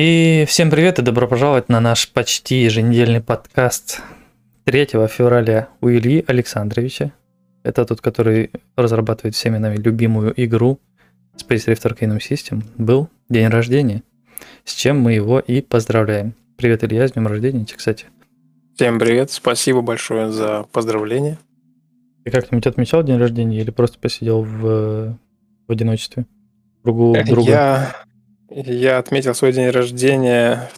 И всем привет и добро пожаловать на наш почти еженедельный подкаст 3 февраля у Ильи Александровича. Это тот, который разрабатывает всеми нами любимую игру Space Rift Arcanum System. Был день рождения, с чем мы его и поздравляем. Привет, Илья, с днем рождения, кстати. Всем привет, спасибо большое за поздравление. Ты как-нибудь отмечал день рождения или просто посидел в, в одиночестве? Другу, друга? Я я отметил свой день рождения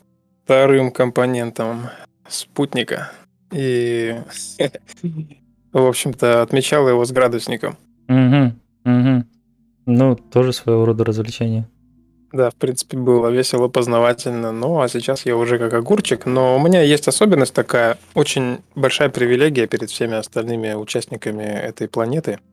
вторым компонентом спутника. И, в общем-то, отмечал его с градусником. Угу, угу. Ну, тоже своего рода развлечение. Да, в принципе, было весело, познавательно. Ну, а сейчас я уже как огурчик. Но у меня есть особенность такая, очень большая привилегия перед всеми остальными участниками этой планеты –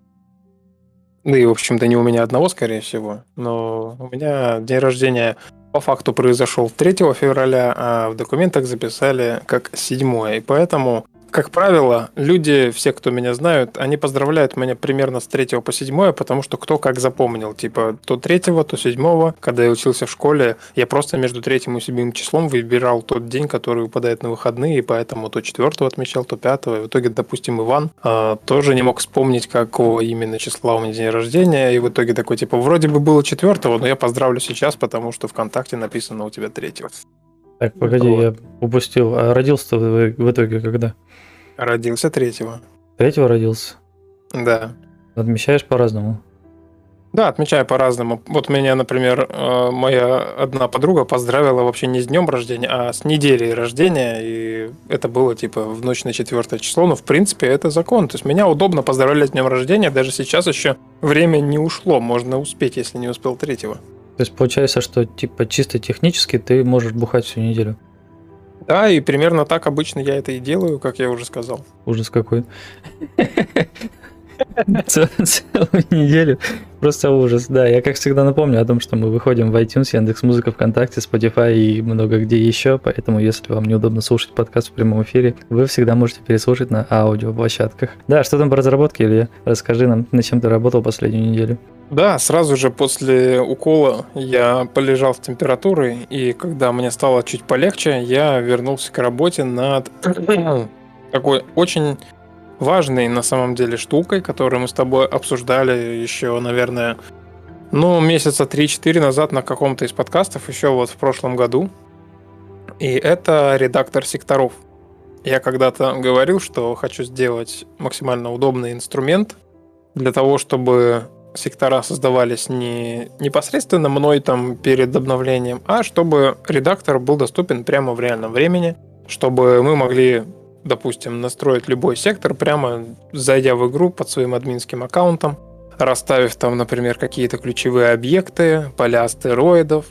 ну и, в общем-то, не у меня одного, скорее всего. Но у меня день рождения по факту произошел 3 февраля, а в документах записали как 7. И поэтому как правило, люди, все, кто меня знают, они поздравляют меня примерно с 3 по 7, потому что кто как запомнил. Типа, то 3, то 7, когда я учился в школе, я просто между 3 и 7 числом выбирал тот день, который выпадает на выходные, и поэтому то 4 отмечал, то 5. И в итоге, допустим, Иван э, тоже не мог вспомнить, какого именно числа у меня день рождения, и в итоге такой, типа, вроде бы было 4, но я поздравлю сейчас, потому что ВКонтакте написано у тебя 3. Так, погоди, вот. я упустил. А родился ты в итоге когда? Родился третьего. Третьего родился? Да. Отмечаешь по-разному? Да, отмечаю по-разному. Вот меня, например, э, моя одна подруга поздравила вообще не с днем рождения, а с неделей рождения, и это было типа в ночь на четвертое число, но в принципе это закон. То есть меня удобно поздравлять с днем рождения, даже сейчас еще время не ушло, можно успеть, если не успел третьего. То есть получается, что типа чисто технически ты можешь бухать всю неделю? Да, и примерно так обычно я это и делаю, как я уже сказал. Ужас какой. Целую неделю. Просто ужас. Да, я как всегда напомню о том, что мы выходим в iTunes, Яндекс Музыка, ВКонтакте, Spotify и много где еще. Поэтому, если вам неудобно слушать подкаст в прямом эфире, вы всегда можете переслушать на аудиоплощадках. Да, что там по разработке, Илья? Расскажи нам, над чем ты работал последнюю неделю. Да, сразу же после укола я полежал с температурой, и когда мне стало чуть полегче, я вернулся к работе над такой очень важной на самом деле штукой, которую мы с тобой обсуждали еще, наверное, ну, месяца 3-4 назад на каком-то из подкастов, еще вот в прошлом году. И это редактор секторов. Я когда-то говорил, что хочу сделать максимально удобный инструмент для того, чтобы сектора создавались не непосредственно мной там перед обновлением, а чтобы редактор был доступен прямо в реальном времени, чтобы мы могли, допустим, настроить любой сектор прямо зайдя в игру под своим админским аккаунтом, расставив там, например, какие-то ключевые объекты, поля астероидов,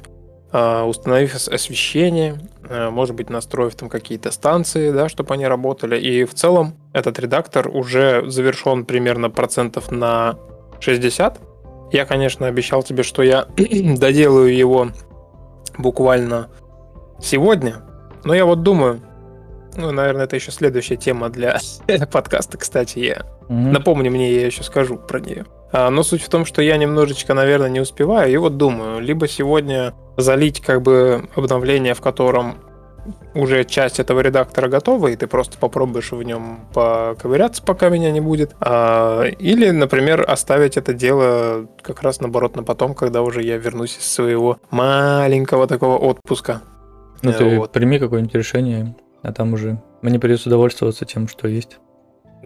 а, установив освещение, а, может быть, настроив там какие-то станции, да, чтобы они работали. И в целом этот редактор уже завершен примерно процентов на 60. Я, конечно, обещал тебе, что я доделаю его буквально сегодня. Но я вот думаю, ну, наверное, это еще следующая тема для подкаста, кстати. Я mm-hmm. напомню мне, я еще скажу про нее. А, но суть в том, что я немножечко, наверное, не успеваю. И вот думаю, либо сегодня залить как бы обновление, в котором уже часть этого редактора готова, и ты просто попробуешь в нем поковыряться, пока меня не будет. А, или, например, оставить это дело как раз наоборот на потом, когда уже я вернусь из своего маленького такого отпуска. Ну, ты вот. прими какое-нибудь решение, а там уже мне придется удовольствоваться тем, что есть.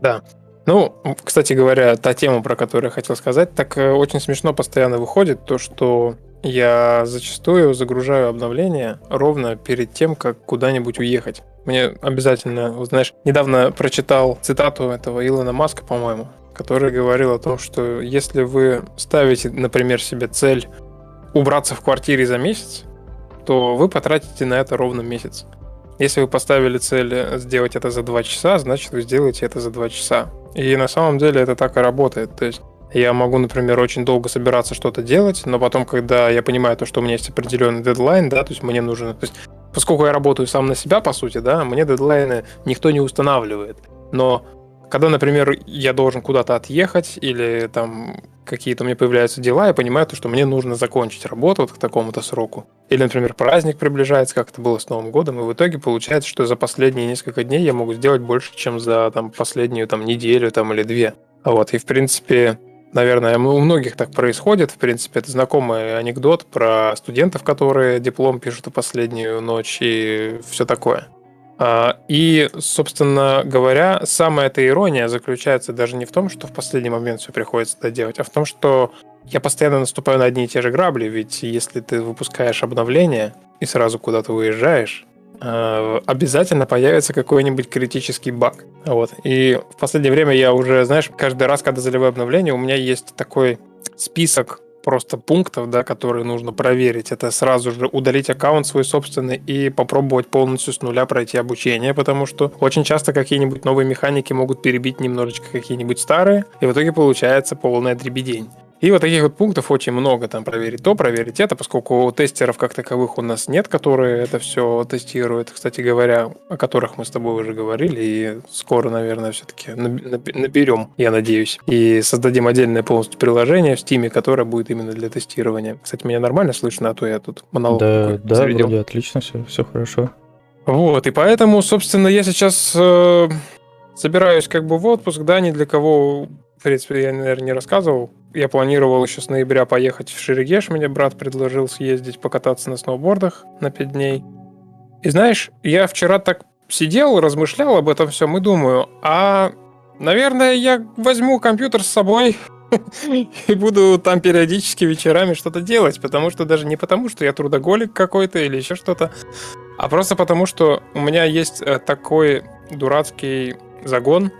Да. Ну, кстати говоря, та тема, про которую я хотел сказать, так э, очень смешно постоянно выходит то, что я зачастую загружаю обновления ровно перед тем, как куда-нибудь уехать. Мне обязательно, знаешь, недавно прочитал цитату этого Илона Маска, по-моему, который говорил о том, что если вы ставите, например, себе цель убраться в квартире за месяц, то вы потратите на это ровно месяц. Если вы поставили цель сделать это за 2 часа, значит вы сделаете это за 2 часа. И на самом деле это так и работает. То есть я могу, например, очень долго собираться что-то делать, но потом, когда я понимаю то, что у меня есть определенный дедлайн, да, то есть мне нужно... То есть, поскольку я работаю сам на себя, по сути, да, мне дедлайны никто не устанавливает. Но когда, например, я должен куда-то отъехать или там какие-то у меня появляются дела, я понимаю, то, что мне нужно закончить работу вот к такому-то сроку. Или, например, праздник приближается, как это было с Новым годом, и в итоге получается, что за последние несколько дней я могу сделать больше, чем за там, последнюю там, неделю там, или две. Вот, и, в принципе, наверное, у многих так происходит. В принципе, это знакомый анекдот про студентов, которые диплом пишут в последнюю ночь и все такое. А, и, собственно говоря, самая эта ирония заключается даже не в том, что в последний момент все приходится доделать, а в том, что я постоянно наступаю на одни и те же грабли, ведь если ты выпускаешь обновление и сразу куда-то уезжаешь, а, обязательно появится какой-нибудь критический баг. Вот. И в последнее время я уже, знаешь, каждый раз, когда заливаю обновление, у меня есть такой список просто пунктов, да, которые нужно проверить. Это сразу же удалить аккаунт свой собственный и попробовать полностью с нуля пройти обучение, потому что очень часто какие-нибудь новые механики могут перебить немножечко какие-нибудь старые, и в итоге получается полная дребедень. И вот таких вот пунктов очень много. Там проверить то, проверить это, поскольку тестеров как таковых у нас нет, которые это все тестируют. Кстати говоря, о которых мы с тобой уже говорили, и скоро, наверное, все-таки наберем, я надеюсь, и создадим отдельное полностью приложение в Steam, которое будет именно для тестирования. Кстати, меня нормально слышно, а то я тут монолог Да, да, заведел. вроде отлично все, все хорошо. Вот, и поэтому, собственно, я сейчас э, собираюсь как бы в отпуск, да, ни для кого, в принципе, я, наверное, не рассказывал, я планировал еще с ноября поехать в Шерегеш. Мне брат предложил съездить покататься на сноубордах на 5 дней. И знаешь, я вчера так сидел, размышлял об этом всем и думаю, а, наверное, я возьму компьютер с собой и буду там периодически вечерами что-то делать, потому что даже не потому, что я трудоголик какой-то или еще что-то, а просто потому, что у меня есть э, такой дурацкий загон.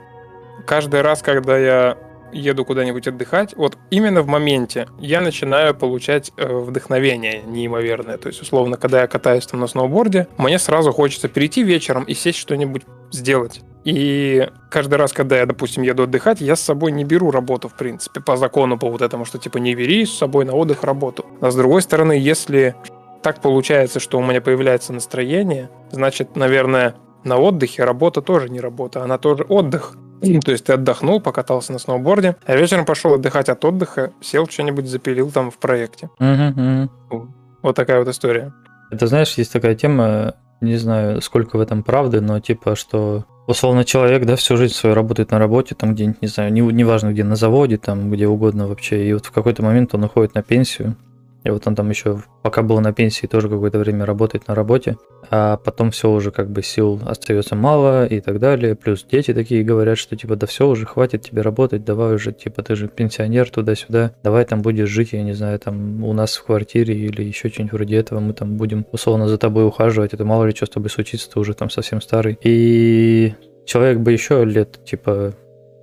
Каждый раз, когда я еду куда-нибудь отдыхать, вот именно в моменте я начинаю получать э, вдохновение неимоверное. То есть, условно, когда я катаюсь там на сноуборде, мне сразу хочется перейти вечером и сесть что-нибудь сделать. И каждый раз, когда я, допустим, еду отдыхать, я с собой не беру работу, в принципе, по закону, по вот этому, что типа не бери с собой на отдых работу. А с другой стороны, если так получается, что у меня появляется настроение, значит, наверное, на отдыхе работа тоже не работа, она тоже отдых. То есть ты отдохнул, покатался на сноуборде, а вечером пошел отдыхать от отдыха, сел что-нибудь запилил там в проекте. Угу, Вот такая вот история. Это знаешь, есть такая тема, не знаю, сколько в этом правды, но типа, что условно человек, да, всю жизнь свою работает на работе, там где-нибудь, не знаю, неважно не где, на заводе, там где угодно вообще, и вот в какой-то момент он уходит на пенсию, и вот он там еще, пока был на пенсии, тоже какое-то время работает на работе, а потом все уже как бы сил остается мало и так далее. Плюс дети такие говорят, что типа да все уже хватит тебе работать, давай уже типа ты же пенсионер туда-сюда, давай там будешь жить, я не знаю, там у нас в квартире или еще что-нибудь вроде этого, мы там будем условно за тобой ухаживать, это мало ли что с тобой случится, ты уже там совсем старый. И человек бы еще лет типа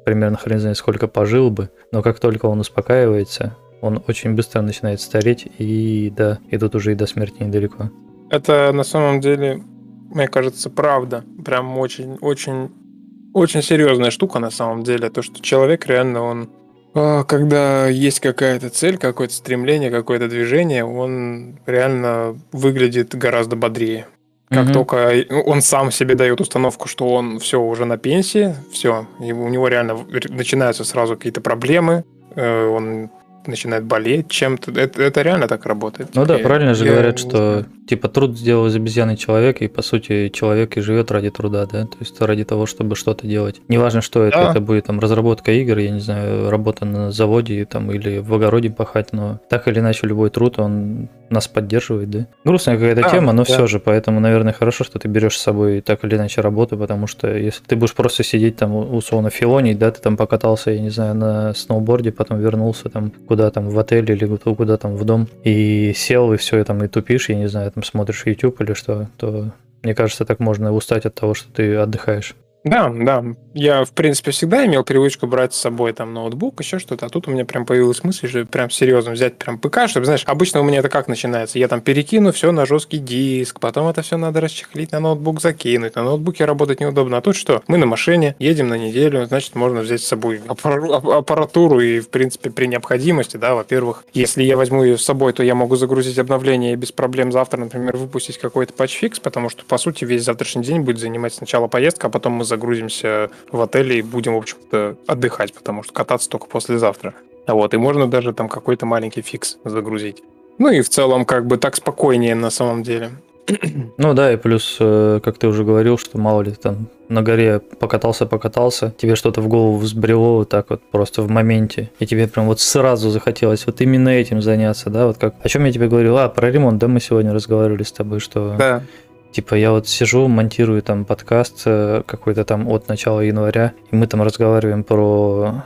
примерно хрен знает сколько пожил бы, но как только он успокаивается, он очень быстро начинает стареть, и да, и тут уже и до смерти недалеко. Это на самом деле, мне кажется, правда. Прям очень, очень, очень серьезная штука на самом деле. То, что человек реально, он а, когда есть какая-то цель, какое-то стремление, какое-то движение, он реально выглядит гораздо бодрее. Как угу. только он сам себе дает установку, что он все уже на пенсии, все, и у него реально начинаются сразу какие-то проблемы, э, он начинает болеть чем-то. Это, это реально так работает. Ну да, правильно же говорят, что типа труд сделал из обезьяны человека, и по сути человек и живет ради труда, да, то есть ради того, чтобы что-то делать. Неважно, что это, да. это будет там разработка игр, я не знаю, работа на заводе там или в огороде пахать, но так или иначе любой труд, он нас поддерживает, да. Грустная какая-то да, тема, но да. все же, поэтому, наверное, хорошо, что ты берешь с собой так или иначе работу, потому что если ты будешь просто сидеть там условно филонить, да, ты там покатался, я не знаю, на сноуборде, потом вернулся там куда там в отель или куда там в дом и сел и все, и там и тупишь, я не знаю, там смотришь YouTube или что, то мне кажется, так можно устать от того, что ты отдыхаешь. Да, да. Я, в принципе, всегда имел привычку брать с собой там ноутбук, еще что-то. А тут у меня прям появилась мысль же прям серьезно взять прям ПК, чтобы, знаешь, обычно у меня это как начинается? Я там перекину все на жесткий диск, потом это все надо расчехлить, на ноутбук закинуть. На ноутбуке работать неудобно. А тут что? Мы на машине, едем на неделю, значит, можно взять с собой аппаратуру и, в принципе, при необходимости, да, во-первых, если я возьму ее с собой, то я могу загрузить обновление без проблем завтра, например, выпустить какой-то патчфикс, потому что, по сути, весь завтрашний день будет занимать сначала поездка, а потом мы загрузимся в отеле и будем, в общем-то, отдыхать, потому что кататься только послезавтра. Вот, и можно даже там какой-то маленький фикс загрузить. Ну и в целом как бы так спокойнее на самом деле. Ну да, и плюс, э, как ты уже говорил, что мало ли там на горе покатался-покатался, тебе что-то в голову взбрело вот так вот просто в моменте, и тебе прям вот сразу захотелось вот именно этим заняться, да, вот как... О чем я тебе говорил? А, про ремонт, да, мы сегодня разговаривали с тобой, что... Да. Типа я вот сижу, монтирую там подкаст э, какой-то там от начала января, и мы там разговариваем про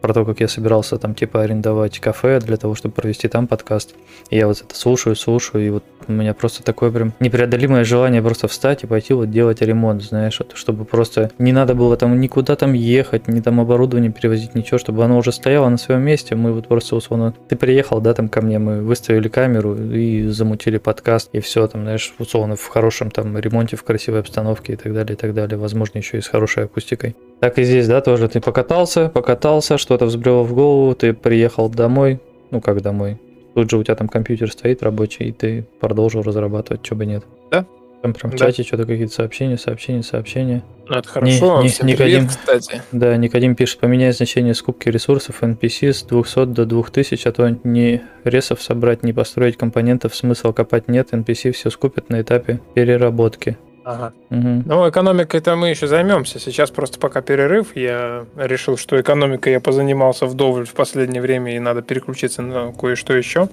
про то, как я собирался там типа арендовать кафе для того, чтобы провести там подкаст. И я вот это слушаю, слушаю, и вот у меня просто такое прям непреодолимое желание просто встать и пойти вот делать ремонт, знаешь, вот, чтобы просто не надо было там никуда там ехать, ни там оборудование перевозить, ничего, чтобы оно уже стояло на своем месте. Мы вот просто условно, ты приехал, да, там ко мне, мы выставили камеру и замутили подкаст, и все там, знаешь, условно в хорошем там ремонте, в красивой обстановке и так далее, и так далее. Возможно, еще и с хорошей акустикой. Так и здесь, да, тоже ты покатался, покатался, что-то взбрело в голову, ты приехал домой, ну как домой, тут же у тебя там компьютер стоит рабочий, и ты продолжил разрабатывать, что бы нет. Да. Там прям в да. чате что-то какие-то сообщения, сообщения, сообщения. Ну, это хорошо, не, не, Никодим, привет, кстати. Да, Никодим пишет, поменяй значение скупки ресурсов NPC с 200 до 2000, а то не ресов собрать, не построить компонентов, смысл копать нет, NPC все скупят на этапе переработки. Ага. Угу. Ну, экономикой это мы еще займемся. Сейчас просто пока перерыв. Я решил, что экономикой я позанимался вдоволь в последнее время, и надо переключиться на кое-что еще.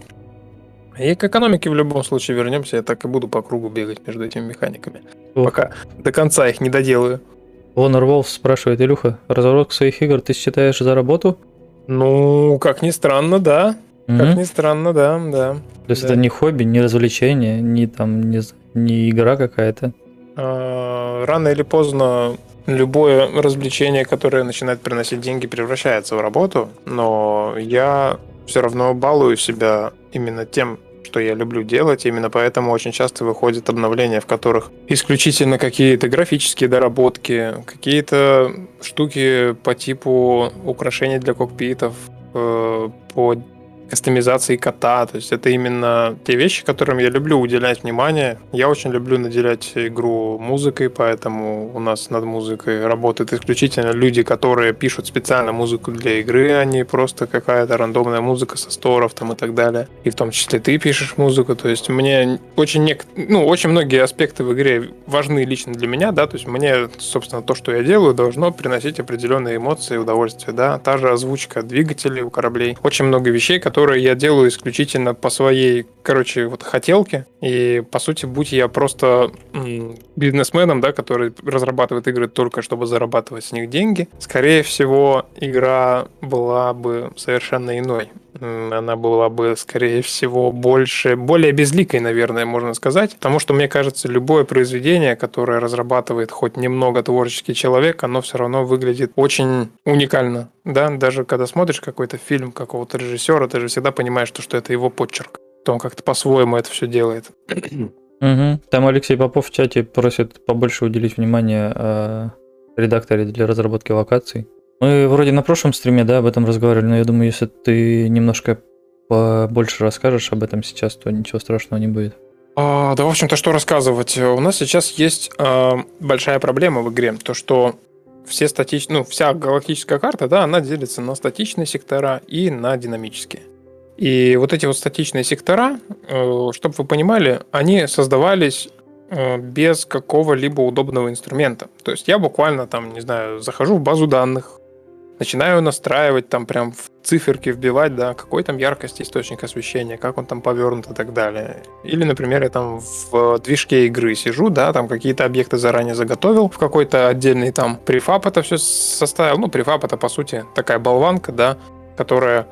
И к экономике в любом случае вернемся. Я так и буду по кругу бегать между этими механиками. О. Пока до конца их не доделаю. Лонер Волф спрашивает, Илюха, разработку своих игр ты считаешь за работу? Ну, как ни странно, да. Mm-hmm. Как ни странно, да, да. То есть да. это не хобби, не развлечение, не там, не, не игра какая-то? А, рано или поздно любое развлечение, которое начинает приносить деньги, превращается в работу, но я все равно балую себя именно тем, что я люблю делать, именно поэтому очень часто выходят обновления, в которых исключительно какие-то графические доработки, какие-то штуки по типу украшений для кокпитов, э, по кастомизации кота. То есть это именно те вещи, которым я люблю уделять внимание. Я очень люблю наделять игру музыкой, поэтому у нас над музыкой работают исключительно люди, которые пишут специально музыку для игры, а не просто какая-то рандомная музыка со сторов там и так далее. И в том числе ты пишешь музыку. То есть мне очень, нек... ну, очень многие аспекты в игре важны лично для меня, да, то есть мне, собственно, то, что я делаю, должно приносить определенные эмоции и удовольствие, да. Та же озвучка двигателей у кораблей. Очень много вещей, которые которые я делаю исключительно по своей, короче, вот хотелке. И, по сути, будь я просто бизнесменом, да, который разрабатывает игры только чтобы зарабатывать с них деньги, скорее всего, игра была бы совершенно иной она была бы, скорее всего, больше, более безликой, наверное, можно сказать. Потому что, мне кажется, любое произведение, которое разрабатывает хоть немного творческий человек, оно все равно выглядит очень уникально. Да, даже когда смотришь какой-то фильм какого-то режиссера, ты же всегда понимаешь, что, что это его почерк. То он как-то по-своему это все делает. Угу. Там Алексей Попов в чате просит побольше уделить внимание э, редакторе для разработки локаций. Мы вроде на прошлом стриме, да, об этом разговаривали, но я думаю, если ты немножко побольше расскажешь об этом сейчас, то ничего страшного не будет. А, да, в общем-то, что рассказывать? У нас сейчас есть а, большая проблема в игре, то что все статич... ну, вся галактическая карта, да, она делится на статичные сектора и на динамические. И вот эти вот статичные сектора, э, чтобы вы понимали, они создавались э, без какого-либо удобного инструмента. То есть я буквально там, не знаю, захожу в базу данных, начинаю настраивать, там прям в циферки вбивать, да, какой там яркость источник освещения, как он там повернут и так далее. Или, например, я там в движке игры сижу, да, там какие-то объекты заранее заготовил, в какой-то отдельный там префаб это все составил. Ну, префаб это, по сути, такая болванка, да, которая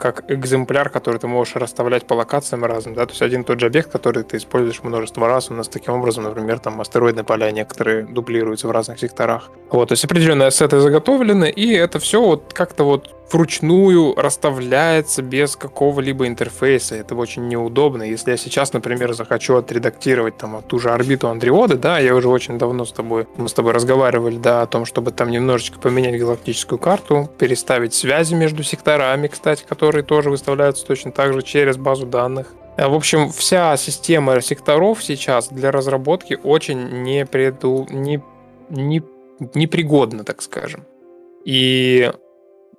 как экземпляр, который ты можешь расставлять по локациям разным, да, то есть один и тот же объект, который ты используешь множество раз, у нас таким образом, например, там астероидные поля некоторые дублируются в разных секторах. Вот, то есть определенные ассеты заготовлены, и это все вот как-то вот вручную расставляется без какого-либо интерфейса. Это очень неудобно. Если я сейчас, например, захочу отредактировать там ту же орбиту Андриоды, да, я уже очень давно с тобой, мы с тобой разговаривали, да, о том, чтобы там немножечко поменять галактическую карту, переставить связи между секторами, кстати, которые тоже выставляются точно так же через базу данных. Э, в общем, вся система секторов сейчас для разработки очень непреду... не... Не... непригодна, так скажем. И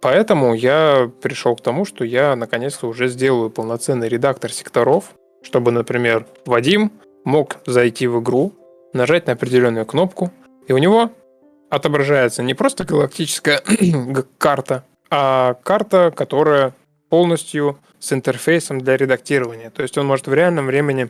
поэтому я пришел к тому, что я наконец-то уже сделаю полноценный редактор секторов, чтобы, например, Вадим мог зайти в игру, нажать на определенную кнопку, и у него отображается не просто галактическая карта, а карта, которая полностью с интерфейсом для редактирования. То есть он может в реальном времени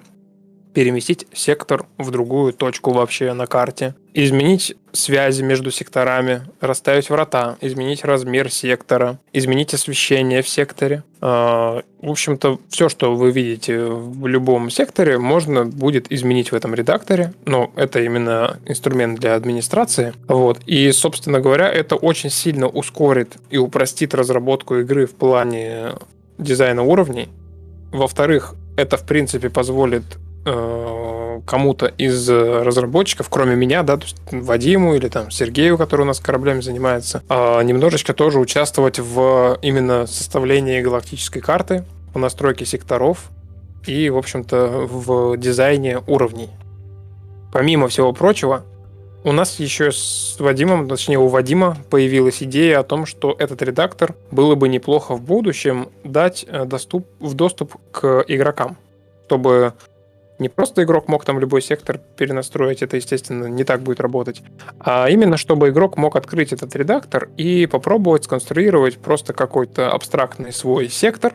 переместить сектор в другую точку вообще на карте, изменить связи между секторами, расставить врата, изменить размер сектора, изменить освещение в секторе. А, в общем-то, все, что вы видите в любом секторе, можно будет изменить в этом редакторе, но это именно инструмент для администрации. Вот. И, собственно говоря, это очень сильно ускорит и упростит разработку игры в плане дизайна уровней. Во-вторых, это, в принципе, позволит кому-то из разработчиков, кроме меня, да, то есть Вадиму или там Сергею, который у нас кораблями занимается, а, немножечко тоже участвовать в именно составлении галактической карты, в настройке секторов и, в общем-то, в дизайне уровней. Помимо всего прочего, у нас еще с Вадимом, точнее у Вадима появилась идея о том, что этот редактор было бы неплохо в будущем дать э, доступ, в доступ к игрокам, чтобы не просто игрок мог там любой сектор перенастроить, это, естественно, не так будет работать, а именно чтобы игрок мог открыть этот редактор и попробовать сконструировать просто какой-то абстрактный свой сектор,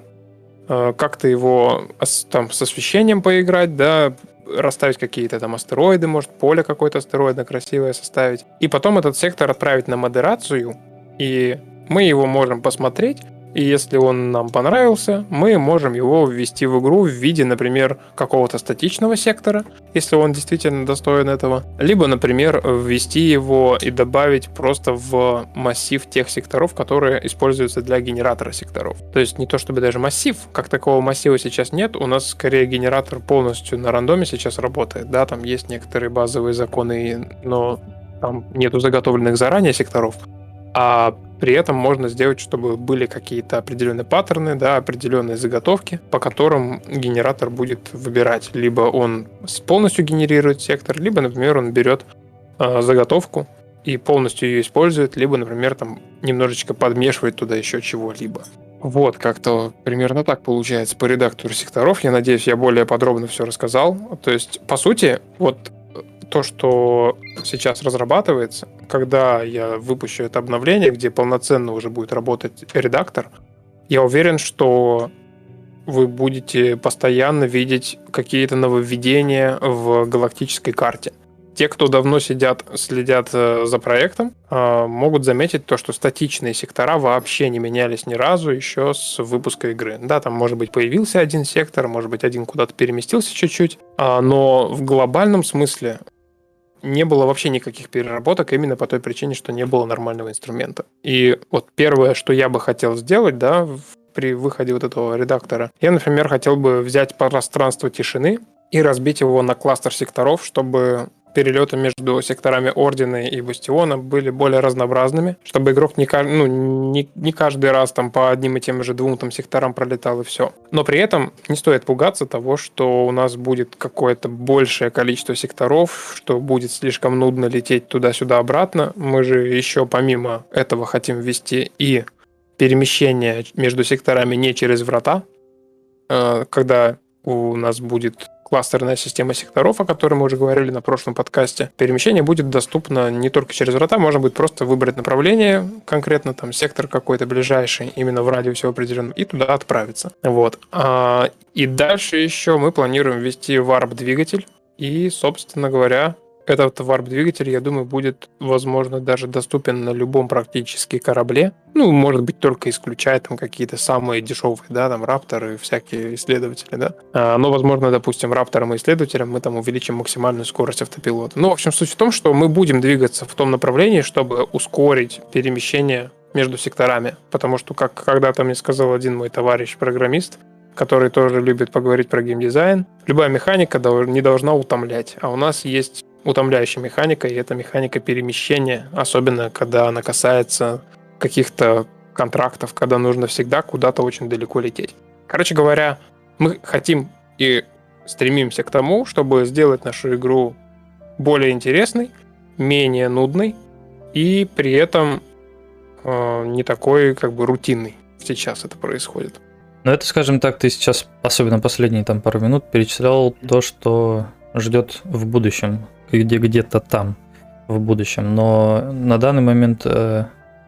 э, как-то его там с освещением поиграть, да, расставить какие-то там астероиды, может, поле какое-то астероидно красивое составить, и потом этот сектор отправить на модерацию, и мы его можем посмотреть, и если он нам понравился, мы можем его ввести в игру в виде, например, какого-то статичного сектора, если он действительно достоин этого, либо, например, ввести его и добавить просто в массив тех секторов, которые используются для генератора секторов. То есть не то чтобы даже массив, как такого массива сейчас нет, у нас скорее генератор полностью на рандоме сейчас работает, да, там есть некоторые базовые законы, но там нету заготовленных заранее секторов, а при этом можно сделать, чтобы были какие-то определенные паттерны, да, определенные заготовки, по которым генератор будет выбирать. Либо он полностью генерирует сектор, либо, например, он берет э, заготовку и полностью ее использует, либо, например, там немножечко подмешивает туда еще чего-либо. Вот, как-то примерно так получается по редактору секторов. Я надеюсь, я более подробно все рассказал. То есть, по сути, вот то, что сейчас разрабатывается, когда я выпущу это обновление, где полноценно уже будет работать редактор, я уверен, что вы будете постоянно видеть какие-то нововведения в галактической карте те, кто давно сидят, следят э, за проектом, э, могут заметить то, что статичные сектора вообще не менялись ни разу еще с выпуска игры. Да, там, может быть, появился один сектор, может быть, один куда-то переместился чуть-чуть, а, но в глобальном смысле не было вообще никаких переработок именно по той причине, что не было нормального инструмента. И вот первое, что я бы хотел сделать, да, при выходе вот этого редактора, я, например, хотел бы взять пространство тишины и разбить его на кластер секторов, чтобы перелеты между секторами Ордена и Бастиона были более разнообразными, чтобы игрок не, ну, не, не каждый раз там по одним и тем же двум там секторам пролетал и все. Но при этом не стоит пугаться того, что у нас будет какое-то большее количество секторов, что будет слишком нудно лететь туда-сюда обратно. Мы же еще помимо этого хотим ввести и перемещение между секторами не через врата, э, когда у нас будет кластерная система секторов, о которой мы уже говорили на прошлом подкасте. Перемещение будет доступно не только через врата, можно будет просто выбрать направление, конкретно там сектор какой-то ближайший, именно в радиусе определенном, и туда отправиться. Вот. А, и дальше еще мы планируем ввести варп-двигатель, и, собственно говоря, этот варп-двигатель, я думаю, будет, возможно, даже доступен на любом практически корабле. Ну, может быть, только исключая там какие-то самые дешевые, да, там рапторы, всякие исследователи, да. А, но, возможно, допустим, рапторам и исследователям мы там увеличим максимальную скорость автопилота. Ну, в общем, суть в том, что мы будем двигаться в том направлении, чтобы ускорить перемещение между секторами. Потому что, как когда-то мне сказал один мой товарищ-программист, который тоже любит поговорить про геймдизайн, любая механика не должна утомлять. А у нас есть утомляющая механика, и это механика перемещения, особенно когда она касается каких-то контрактов, когда нужно всегда куда-то очень далеко лететь. Короче говоря, мы хотим и стремимся к тому, чтобы сделать нашу игру более интересной, менее нудной и при этом э, не такой как бы рутинный сейчас это происходит. Ну это, скажем так, ты сейчас, особенно последние там пару минут, перечислял то, что ждет в будущем, где где-то там в будущем. Но на данный момент э,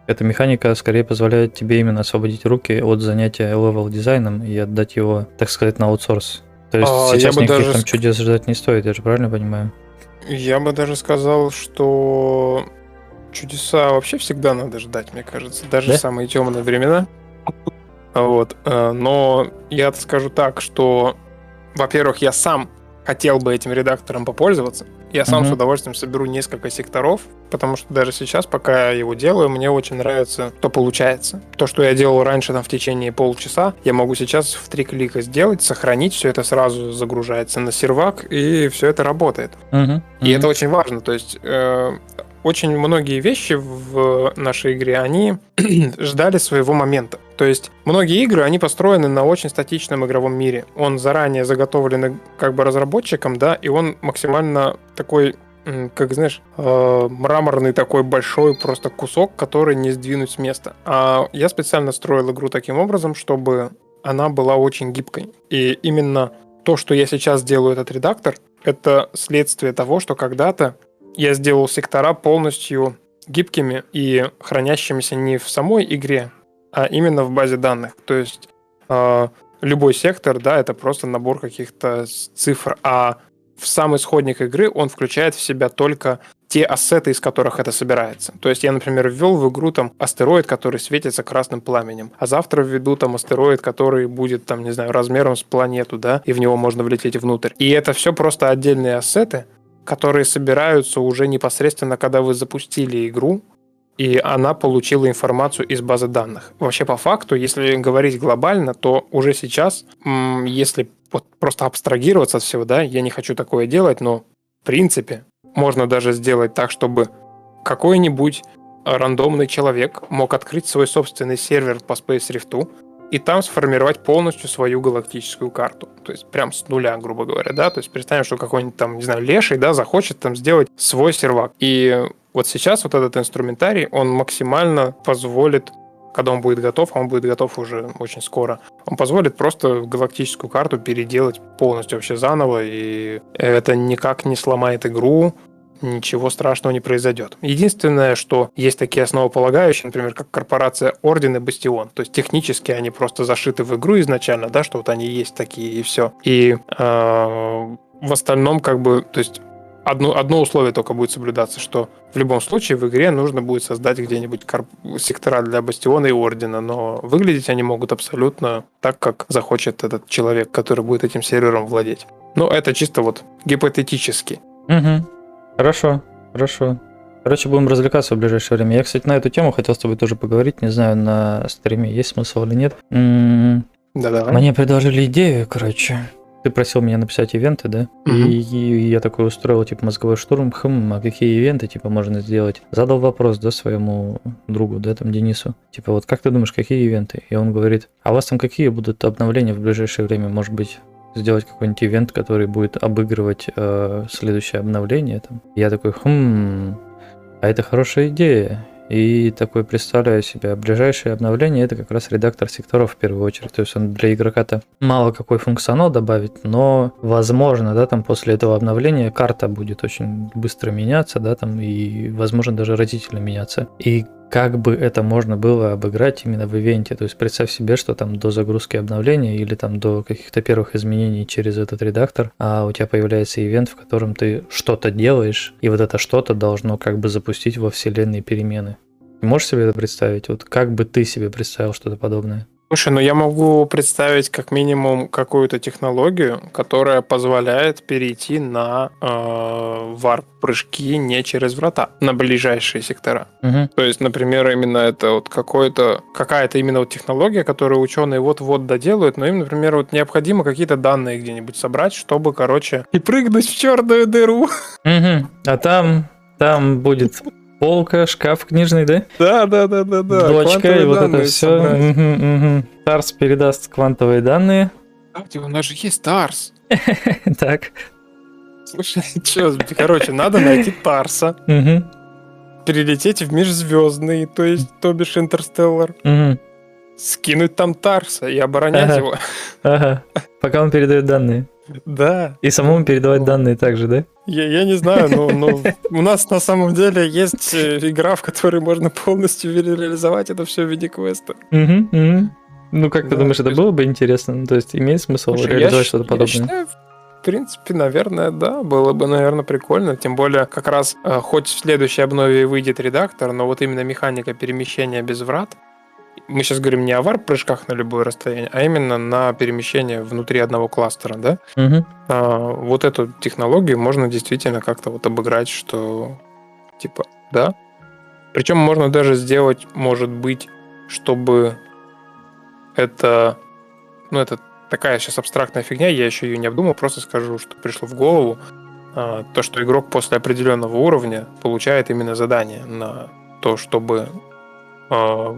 эта механика скорее позволяет тебе именно освободить руки от занятия level дизайном и отдать его, так сказать, на аутсорс. То есть а, сейчас никаких даже... там чудес ждать не стоит, я же правильно понимаю? Я бы даже сказал, что чудеса вообще всегда надо ждать, мне кажется, даже да? самые темные времена. Вот. Э, но я скажу так, что, во-первых, я сам хотел бы этим редактором попользоваться. Я сам mm-hmm. с удовольствием соберу несколько секторов, потому что даже сейчас, пока я его делаю, мне очень нравится, что получается. То, что я делал раньше там в течение полчаса, я могу сейчас в три клика сделать, сохранить, все это сразу загружается на сервак, и все это работает. Mm-hmm. Mm-hmm. И это очень важно. То есть э, очень многие вещи в нашей игре, они ждали своего момента. То есть многие игры, они построены на очень статичном игровом мире. Он заранее заготовлен как бы разработчиком, да, и он максимально такой как знаешь, э, мраморный такой большой просто кусок, который не сдвинуть с места. А я специально строил игру таким образом, чтобы она была очень гибкой. И именно то, что я сейчас делаю этот редактор, это следствие того, что когда-то я сделал сектора полностью гибкими и хранящимися не в самой игре, а именно в базе данных. То есть э, любой сектор, да, это просто набор каких-то цифр, а в сам исходник игры он включает в себя только те ассеты, из которых это собирается. То есть я, например, ввел в игру там астероид, который светится красным пламенем, а завтра введу там астероид, который будет там, не знаю, размером с планету, да, и в него можно влететь внутрь. И это все просто отдельные ассеты, которые собираются уже непосредственно, когда вы запустили игру, и она получила информацию из базы данных. Вообще, по факту, если говорить глобально, то уже сейчас, если вот просто абстрагироваться от всего, да, я не хочу такое делать, но в принципе можно даже сделать так, чтобы какой-нибудь рандомный человек мог открыть свой собственный сервер по Space Rift, и там сформировать полностью свою галактическую карту. То есть прям с нуля, грубо говоря, да. То есть представим, что какой-нибудь там, не знаю, леший, да, захочет там сделать свой сервак. И вот сейчас вот этот инструментарий, он максимально позволит когда он будет готов, а он будет готов уже очень скоро, он позволит просто галактическую карту переделать полностью вообще заново, и это никак не сломает игру, ничего страшного не произойдет. Единственное, что есть такие основополагающие, например, как корпорация Орден и Бастион. То есть технически они просто зашиты в игру изначально, да, что вот они есть такие и все. И э, в остальном как бы, то есть одно, одно условие только будет соблюдаться, что в любом случае в игре нужно будет создать где-нибудь сектора для Бастиона и Ордена, но выглядеть они могут абсолютно так, как захочет этот человек, который будет этим сервером владеть. Но это чисто вот гипотетически. Угу. Хорошо, хорошо. Короче, будем развлекаться в ближайшее время. Я, кстати, на эту тему хотел с тобой тоже поговорить. Не знаю, на стриме есть смысл или нет. Да-да. Мне предложили идею, короче. Ты просил меня написать ивенты, да? Угу. И, и я такой устроил, типа, мозговой штурм. Хм, а какие ивенты, типа, можно сделать? Задал вопрос, да, своему другу, да, там, Денису. Типа, вот как ты думаешь, какие ивенты? И он говорит, а у вас там какие будут обновления в ближайшее время? Может быть, сделать какой-нибудь ивент, который будет обыгрывать э, следующее обновление. Там. Я такой, хм, а это хорошая идея. И такой представляю себе, ближайшее обновление это как раз редактор секторов в первую очередь. То есть он для игрока-то мало какой функционал добавит, но возможно, да, там после этого обновления карта будет очень быстро меняться, да, там и возможно даже разительно меняться. И как бы это можно было обыграть именно в ивенте. То есть представь себе, что там до загрузки обновления или там до каких-то первых изменений через этот редактор, а у тебя появляется ивент, в котором ты что-то делаешь, и вот это что-то должно как бы запустить во вселенной перемены. Можешь себе это представить? Вот как бы ты себе представил что-то подобное? Слушай, ну я могу представить как минимум какую-то технологию, которая позволяет перейти на э, варп-прыжки не через врата, на ближайшие сектора. Угу. То есть, например, именно это вот какое-то, какая-то именно вот технология, которую ученые вот-вот доделают, но им, например, вот необходимо какие-то данные где-нибудь собрать, чтобы, короче, и прыгнуть в черную дыру. Угу. А там, там будет Полка, шкаф книжный, да? Да, да, да, да, да. Дочка, и вот это все. Угу, угу. Тарс передаст квантовые данные. Кстати, у нас же есть Тарс. Так. Слушай, что, короче, надо найти Тарса. перелететь в межзвездный, то есть, то бишь, Интерстеллар. Скинуть там Тарса и оборонять его. Ага. Пока он передает данные. Да. И самому передавать Ну. данные также, да? Я, я не знаю, но, но у нас на самом деле есть э, игра, в которой можно полностью ре- реализовать это все в виде квеста. Мгм, мгм. Ну, как ты Да, думаешь, то это было бы интересно? Ну, То есть имеет смысл Слушай, я реализовать что-то я подобное? считаю, в принципе, наверное, да, было бы, наверное, прикольно. Тем более, как раз, э, хоть в следующей обнове выйдет редактор, но вот именно механика перемещения без врат. Мы сейчас говорим не о варп-прыжках на любое расстояние, а именно на перемещение внутри одного кластера, да? Мгм. А, вот эту технологию можно действительно как-то вот обыграть, что типа, да. Причем можно даже сделать, может быть, чтобы это, ну, это такая сейчас абстрактная фигня, я еще ее не обдумал, просто скажу, что пришло в голову, а, то, что игрок после определенного уровня получает именно задание на то, чтобы а,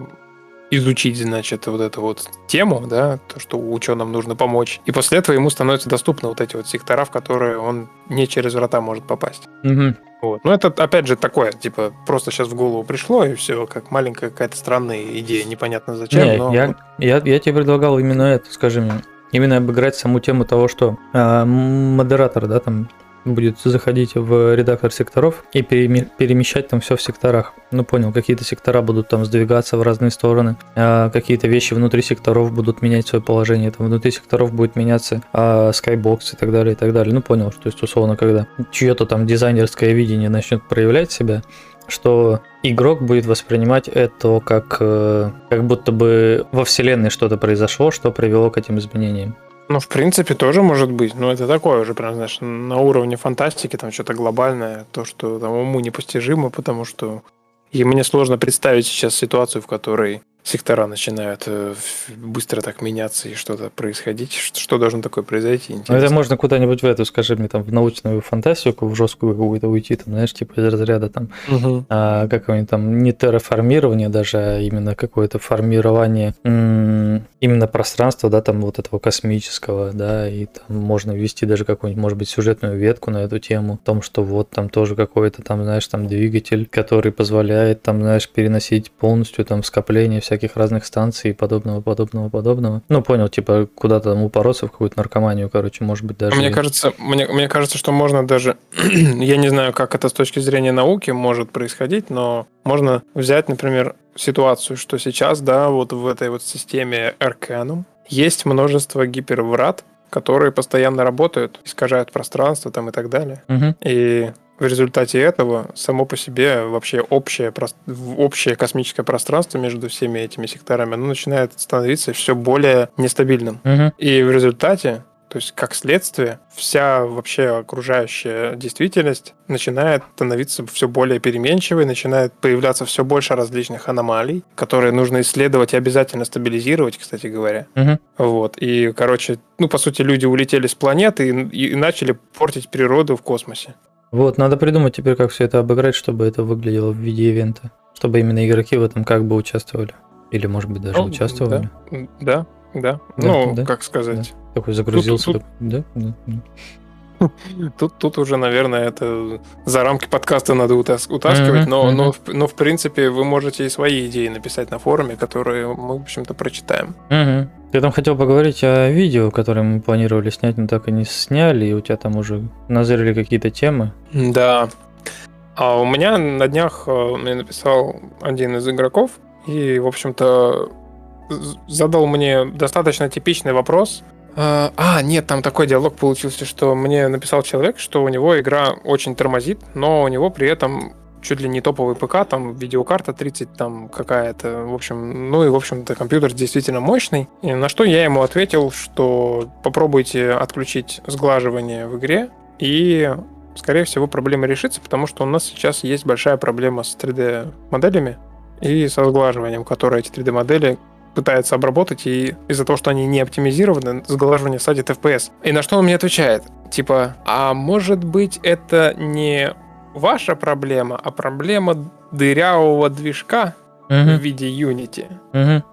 изучить, значит, вот эту вот тему, да, то, что ученым нужно помочь. И после этого ему становятся доступны вот эти вот сектора, в которые он не через врата может попасть. Мгм. Вот. Ну, это, опять же, такое, типа, просто сейчас в голову пришло, и все, как маленькая какая-то странная идея, непонятно зачем, Не, но... я, я, я тебе предлагал именно это, скажи мне. Именно обыграть саму тему того, что м, модератор, да, там будет заходить в редактор секторов и переме- перемещать там все в секторах. Ну, понял, какие-то сектора будут там сдвигаться в разные стороны, а, какие-то вещи внутри секторов будут менять свое положение, там внутри секторов будет меняться а, скайбокс и так далее, и так далее. Ну, понял, что есть условно, когда чье-то там дизайнерское видение начнет проявлять себя, что игрок будет воспринимать это как, э, как будто бы во вселенной что-то произошло, что привело к этим изменениям. Ну, в принципе, тоже может быть. Но это такое уже, прям, знаешь, на уровне фантастики, там что-то глобальное, то, что там уму непостижимо, потому что и мне сложно представить сейчас ситуацию, в которой сектора начинают э, быстро так меняться и что-то происходить. Что, должно такое произойти? Ну, Интересно. это можно куда-нибудь в эту, скажи мне, там, в научную фантастику, в жесткую какую-то уйти, там, знаешь, типа из разряда там Мгм. а, какое-нибудь там не терраформирование даже, а именно какое-то формирование м, именно пространства, да, там вот этого космического, да, и там можно ввести даже какую-нибудь, может быть, сюжетную ветку на эту тему, о том, что вот там тоже какой-то там, знаешь, там двигатель, который позволяет там, знаешь, переносить полностью там скопление всяких разных станций и подобного, подобного, подобного. Ну, понял, типа куда-то там упороться в какую-то наркоманию, короче, может быть, даже... Мне кажется, мне, мне кажется, что можно даже, я не знаю, как это с точки зрения науки может происходить, но можно взять, например, ситуацию, что сейчас, да, вот в этой вот системе Arcanum есть множество гиперврат, которые постоянно работают, искажают пространство там и так далее. Мгм. И в результате этого само по себе вообще общее, общее космическое пространство между всеми этими секторами, оно начинает становиться все более нестабильным. Мгм. И в результате, то есть как следствие, вся вообще окружающая действительность начинает становиться все более переменчивой, начинает появляться все больше различных аномалий, которые нужно исследовать и обязательно стабилизировать, кстати говоря. Мгм. Вот. И, короче, ну, по сути, люди улетели с планеты и, и начали портить природу в космосе. Вот, надо придумать теперь, как все это обыграть, чтобы это выглядело в виде ивента. Чтобы именно игроки в этом как бы участвовали. Или, может быть, даже Ну, участвовали. Да, да. Да, ну, да, как сказать. Такой загрузился. тут- такой, Да, да, да. Тут, тут уже, наверное, это за рамки подкаста надо утас- утаскивать, Мгм, но, но, в- но, в принципе, вы можете и свои идеи написать на форуме, которые мы, в общем-то, прочитаем. Мгм. Ты там хотел поговорить о видео, которое мы планировали снять, но так и не сняли, и у тебя там уже назрели какие-то темы. Да. А у меня на днях э, мне написал один из игроков и, в общем-то, задал мне достаточно типичный вопрос. А, а, нет, там такой диалог получился, что мне написал человек, что у него игра очень тормозит, но у него при этом чуть ли не топовый ПК, там видеокарта 30 там какая-то, в общем, ну и, в общем-то, компьютер действительно мощный. И на что я ему ответил, что попробуйте отключить сглаживание в игре, и скорее всего, проблема решится, потому что у нас сейчас есть большая проблема с 3D-моделями и со сглаживанием, которые эти 3D-модели пытаются обработать, и из-за того, что они не оптимизированы, сглаживание садит FPS. И на что он мне отвечает? Типа, а может быть это не ваша проблема, а проблема дырявого движка в Мгм. виде Unity? Мгм.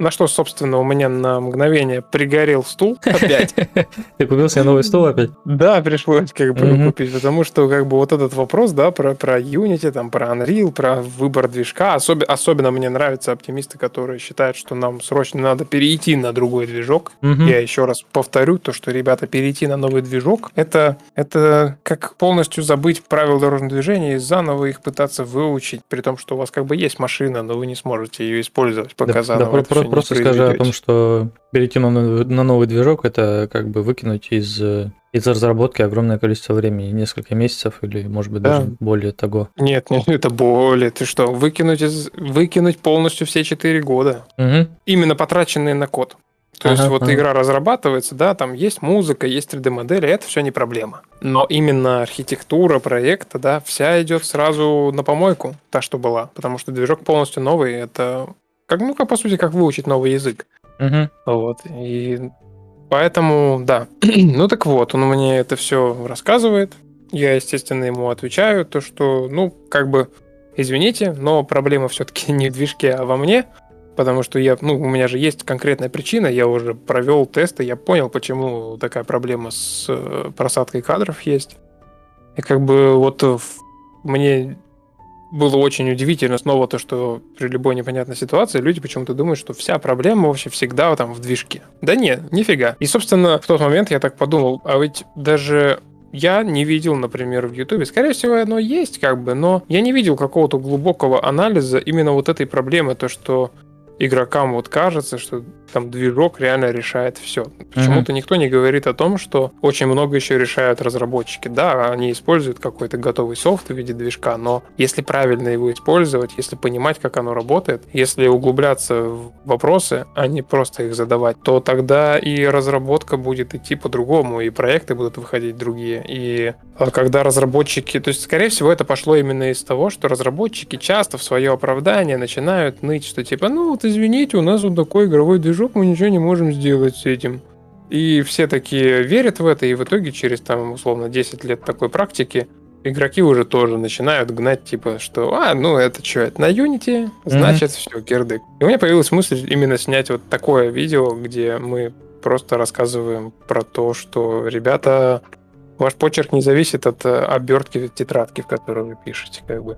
На что, собственно, у меня на мгновение пригорел стул опять. Ты купил себе новый стул опять? Да, пришлось как бы купить, потому что как бы вот этот вопрос, да, про, про Unity, там, про Unreal, про выбор движка, особенно, особенно мне нравятся оптимисты, которые считают, что нам срочно надо перейти на другой движок. Я еще раз повторю то, что, ребята, перейти на новый движок, это, это как полностью забыть правила дорожного движения и заново их пытаться выучить, при том, что у вас как бы есть машина, но вы не сможете ее использовать, пока да, заново да, про, Просто скажи о том, что перейти на, на новый движок, это как бы выкинуть из из разработки огромное количество времени, несколько месяцев или, может быть, да. даже более того. Нет, нет, это более. Ты что, выкинуть, из, выкинуть полностью все 4 года. Угу. Именно потраченные на код. То ага, есть вот ага. игра разрабатывается, да, там есть музыка, есть 3D-модели, это все не проблема. Но именно архитектура проекта, да, вся идет сразу на помойку, та, что была. Потому что движок полностью новый, это как, ну, как, по сути, как выучить новый язык. Угу. Вот. И поэтому, да. ну так вот, он мне это все рассказывает. Я, естественно, ему отвечаю, то, что, ну, как бы, извините, но проблема все-таки не в движке, а во мне потому что я, ну, у меня же есть конкретная причина, я уже провел тесты, я понял, почему такая проблема с э, просадкой кадров есть. И как бы вот мне было очень удивительно снова то, что при любой непонятной ситуации люди почему-то думают, что вся проблема вообще всегда там в движке. Да нет, нифига. И, собственно, в тот момент я так подумал, а ведь даже я не видел, например, в Ютубе. Скорее всего, оно есть, как бы, но я не видел какого-то глубокого анализа именно вот этой проблемы, то, что игрокам вот кажется, что там движок реально решает все. Почему-то mm-hmm. никто не говорит о том, что очень много еще решают разработчики. Да, они используют какой-то готовый софт в виде движка, но если правильно его использовать, если понимать, как оно работает, если углубляться в вопросы, а не просто их задавать, то тогда и разработка будет идти по-другому, и проекты будут выходить другие. И а, когда разработчики... То есть, скорее всего, это пошло именно из того, что разработчики часто в свое оправдание начинают ныть, что типа, ну вот извините, у нас вот такой игровой движок, движок, мы ничего не можем сделать с этим. И все такие верят в это, и в итоге через, там, условно, 10 лет такой практики игроки уже тоже начинают гнать, типа, что, а, ну это что, это на Unity, значит, mm-hmm. все, кирдык. И у меня появилась мысль именно снять вот такое видео, где мы просто рассказываем про то, что, ребята, ваш почерк не зависит от э, обертки тетрадки, в которой вы пишете, как бы.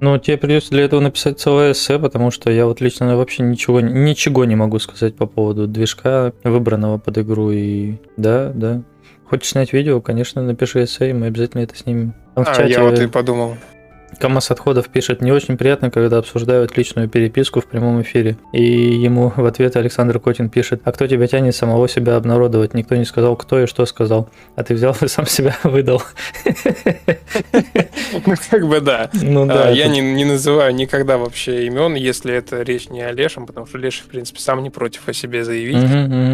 Ну, тебе придется для этого написать целое эссе, потому что я вот лично вообще ничего, ничего не могу сказать по поводу движка, выбранного под игру. И да, да. Хочешь снять видео, конечно, напиши эссе, и мы обязательно это снимем. Там а, в чате... я вот и подумал. КамАЗ Отходов пишет, не очень приятно, когда обсуждают личную переписку в прямом эфире. И ему в ответ Александр Котин пишет, а кто тебя тянет самого себя обнародовать? Никто не сказал, кто и что сказал. А ты взял и сам себя выдал. Ну, как бы да. Ну да. А, я не, не называю никогда вообще имен, если это речь не о Лешем, потому что Леша, в принципе, сам не против о себе заявить.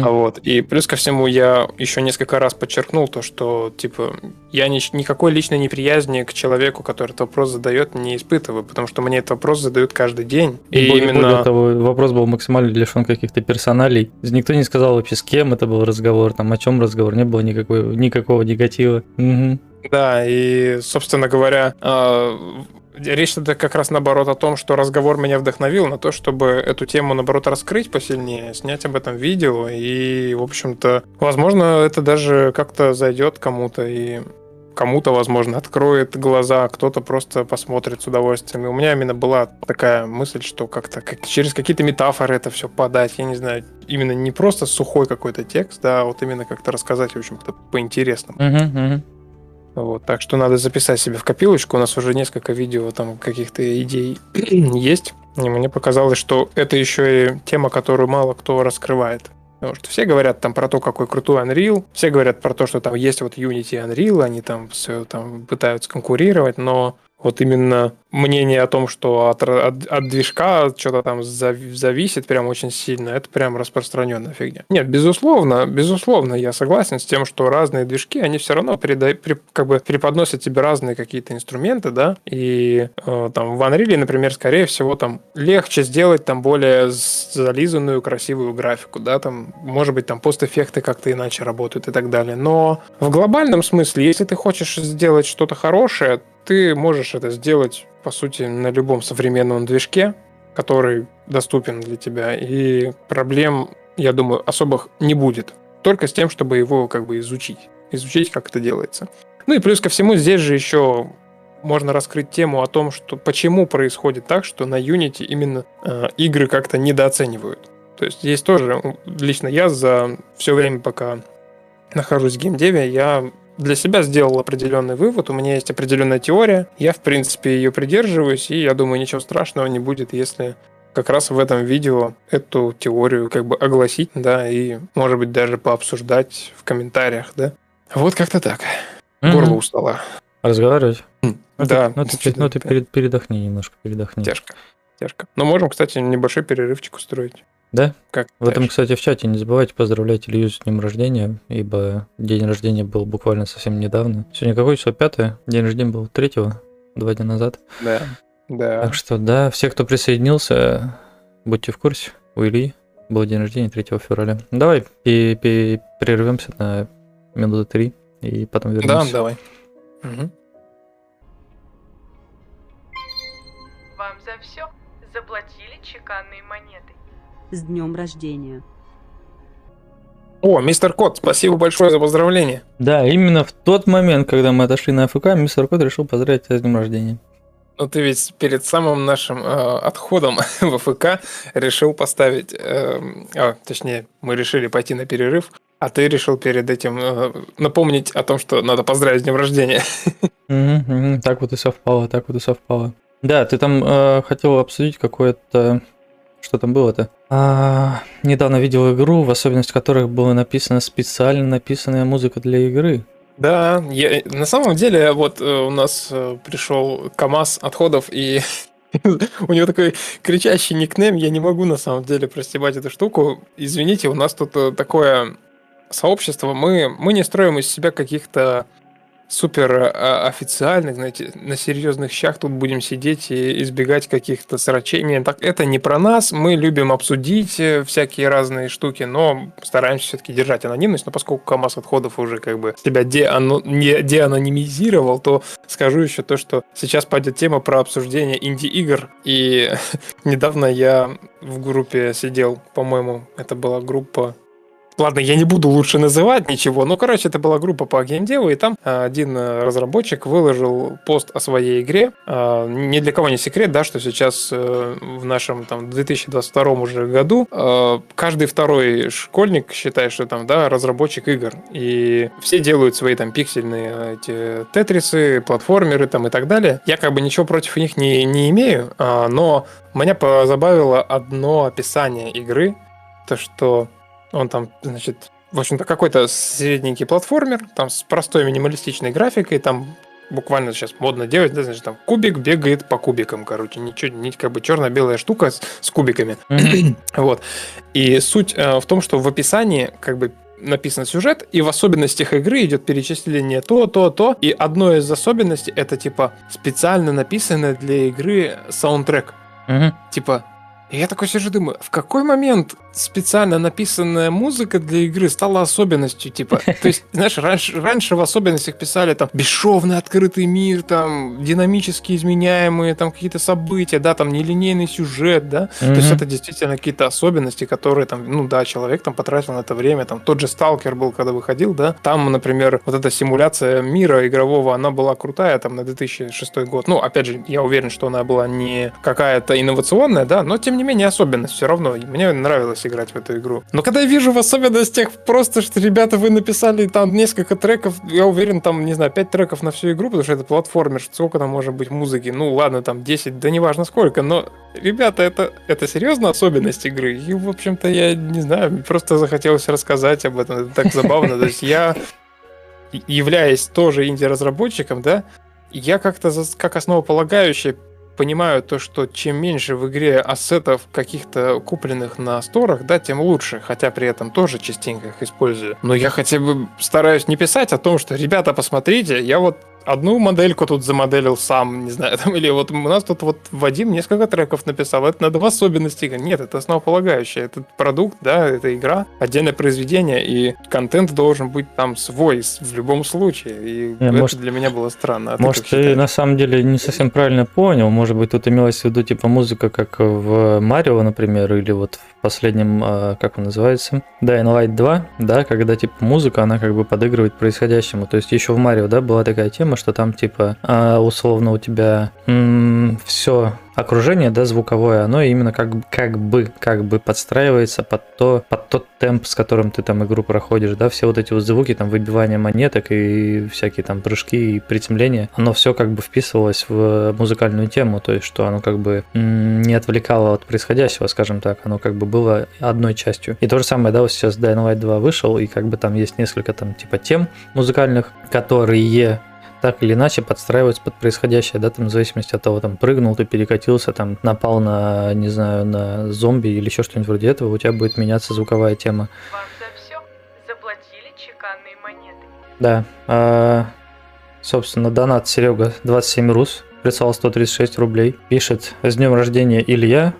А вот. И плюс ко всему я еще несколько раз подчеркнул то, что, типа, я ни, никакой личной неприязни к человеку, который этот вопрос задает, не испытываю, потому что мне этот вопрос задают каждый день. И, и более, именно... более того, вопрос был максимально лишен каких-то персоналей. Никто не сказал вообще, с кем это был разговор, там, о чем разговор, не было никакой, никакого негатива. Угу. Да, и, собственно говоря, а, Речь это как раз наоборот о том, что разговор меня вдохновил на то, чтобы эту тему, наоборот, раскрыть посильнее, снять об этом видео. И, в общем-то, возможно, это даже как-то зайдет кому-то и кому-то, возможно, откроет глаза, кто-то просто посмотрит с удовольствием. И у меня именно была такая мысль, что как-то как, через какие-то метафоры это все подать, я не знаю, именно не просто сухой какой-то текст, да, а вот именно как-то рассказать, в общем-то, по-интересному. Uh-huh, uh-huh. Вот, так что надо записать себе в копилочку. У нас уже несколько видео там каких-то идей есть. И мне показалось, что это еще и тема, которую мало кто раскрывает. Потому что все говорят там про то, какой крутой Unreal, все говорят про то, что там есть вот Unity и Unreal, они там все там пытаются конкурировать, но вот именно мнение о том, что от, от, от движка что-то там зависит прям очень сильно, это прям распространенная фигня. Нет, безусловно, безусловно, я согласен с тем, что разные движки, они все равно переда... при, как бы преподносят тебе разные какие-то инструменты, да, и э, там в Unreal, например, скорее всего, там легче сделать там более зализанную, красивую графику, да, там, может быть, там постэффекты как-то иначе работают и так далее, но в глобальном смысле, если ты хочешь сделать что-то хорошее, ты можешь это сделать, по сути, на любом современном движке, который доступен для тебя, и проблем, я думаю, особых не будет. Только с тем, чтобы его как бы изучить. Изучить, как это делается. Ну и плюс ко всему, здесь же еще можно раскрыть тему о том, что почему происходит так, что на Unity именно э, игры как-то недооценивают. То есть есть тоже, лично я за все время, пока нахожусь в геймдеве, я для себя сделал определенный вывод, у меня есть определенная теория, я, в принципе, ее придерживаюсь, и я думаю, ничего страшного не будет, если как раз в этом видео эту теорию как бы огласить, да, и, может быть, даже пообсуждать в комментариях, да. Вот как-то так. Mm-hmm. Горло устало. Разговаривать? Ну, да. Ты, ну, ты, ну, ты перед, передохни немножко, передохни. Тяжко, тяжко. Но можем, кстати, небольшой перерывчик устроить. Да? Как в этом, кстати, в чате не забывайте поздравлять Илью с днем рождения, ибо день рождения был буквально совсем недавно. Сегодня какой число? Пятое? День рождения был третьего, два дня назад. Да, да. Так что, да, все, кто присоединился, будьте в курсе. У Ильи был день рождения 3 февраля. Давай прервемся на минуты три и потом вернемся. Да, давай. Угу. Вам за все заплатили чеканные монеты. С днем рождения. О, мистер Кот, спасибо большое за поздравление. Да, именно в тот момент, когда мы отошли на АФК, мистер Кот решил поздравить тебя с днем рождения. Ну ты ведь перед самым нашим э, отходом в АФК решил поставить, э, а, точнее, мы решили пойти на перерыв, а ты решил перед этим э, напомнить о том, что надо поздравить с днем рождения. Так вот и совпало, так вот и совпало. Да, ты там э, хотел обсудить какое-то... Что там было-то? А, недавно видел игру, в особенность которых была написана специально написанная музыка для игры. Да, я, на самом деле, вот э, у нас э, пришел КАМАЗ отходов, и у него такой кричащий никнейм, я не могу на самом деле простебать эту штуку. Извините, у нас тут э, такое сообщество, мы, мы не строим из себя каких-то супер а, официальных, знаете, на серьезных щах тут будем сидеть и избегать каких-то срачений. Так это не про нас, мы любим обсудить э, всякие разные штуки, но стараемся все-таки держать анонимность, но поскольку КАМАЗ отходов уже как бы тебя деано... не деанонимизировал, то скажу еще то, что сейчас пойдет тема про обсуждение инди-игр, и недавно я в группе сидел, по-моему, это была группа Ладно, я не буду лучше называть ничего, но, короче, это была группа по геймдеву, и там а, один э, разработчик выложил пост о своей игре. А, ни для кого не секрет, да, что сейчас э, в нашем там 2022 уже году э, каждый второй школьник считает, что там, да, разработчик игр. И все делают свои там пиксельные эти тетрисы, платформеры там и так далее. Я как бы ничего против них не, не имею, но меня позабавило одно описание игры, то что он там, значит, в общем-то, какой-то средненький платформер, там с простой минималистичной графикой, там буквально сейчас модно делать, да, значит, там кубик бегает по кубикам, короче, ничего, не как бы черно-белая штука с, с кубиками. вот. И суть э, в том, что в описании как бы написан сюжет, и в особенностях игры идет перечисление то, то, то, и одной из особенностей это типа специально написанное для игры саундтрек. Типа и я такой сижу, думаю, в какой момент специально написанная музыка для игры стала особенностью, типа, то есть, знаешь, раньше, раньше в особенностях писали там бесшовный открытый мир, там динамически изменяемые там какие-то события, да, там нелинейный сюжет, да, mm-hmm. то есть это действительно какие-то особенности, которые там, ну да, человек там потратил на это время, там тот же Сталкер был, когда выходил, да, там, например, вот эта симуляция мира игрового, она была крутая там на 2006 год, ну, опять же, я уверен, что она была не какая-то инновационная, да, но тем не менее особенность все равно. Мне нравилось играть в эту игру. Но когда я вижу в особенностях просто, что, ребята, вы написали там несколько треков, я уверен, там, не знаю, 5 треков на всю игру, потому что это платформер, сколько там может быть музыки? Ну, ладно, там 10, да неважно сколько, но, ребята, это, это серьезно особенность игры. И, в общем-то, я не знаю, просто захотелось рассказать об этом. Это так забавно. То есть я, являясь тоже инди-разработчиком, да, я как-то как основополагающее понимаю то, что чем меньше в игре ассетов каких-то купленных на сторах, да, тем лучше, хотя при этом тоже частенько их использую. Но я хотя бы стараюсь не писать о том, что, ребята, посмотрите, я вот одну модельку тут замоделил сам, не знаю, там, или вот у нас тут вот Вадим несколько треков написал, это надо в особенности. Нет, это основополагающее, это продукт, да, это игра, отдельное произведение, и контент должен быть там свой в любом случае, и Не, это может- для меня было странно. А Может, ты считаешь? на самом деле не совсем правильно понял. Может быть, тут имелось в виду типа музыка, как в Марио, например, или вот в последнем, а, как он называется, Dying Light 2, да, когда типа музыка, она как бы подыгрывает происходящему. То есть еще в Марио, да, была такая тема, что там типа а, условно у тебя все окружение, да, звуковое, оно именно как, как бы, как бы подстраивается под, то, под тот темп, с которым ты там игру проходишь, да, все вот эти вот звуки, там, выбивание монеток и всякие там прыжки и приземления, оно все как бы вписывалось в музыкальную тему, то есть, что оно как бы не отвлекало от происходящего, скажем так, оно как бы было одной частью. И то же самое, да, вот сейчас Dying Light 2 вышел, и как бы там есть несколько там типа тем музыкальных, которые так или иначе подстраиваются под происходящее, да, там в зависимости от того, там прыгнул, ты перекатился, там напал на, не знаю, на зомби или еще что-нибудь вроде этого, у тебя будет меняться звуковая тема. Вам за все заплатили чеканные монеты. Да, а, собственно, донат Серега 27 рус, прислал 136 рублей, пишет «С днем рождения, Илья,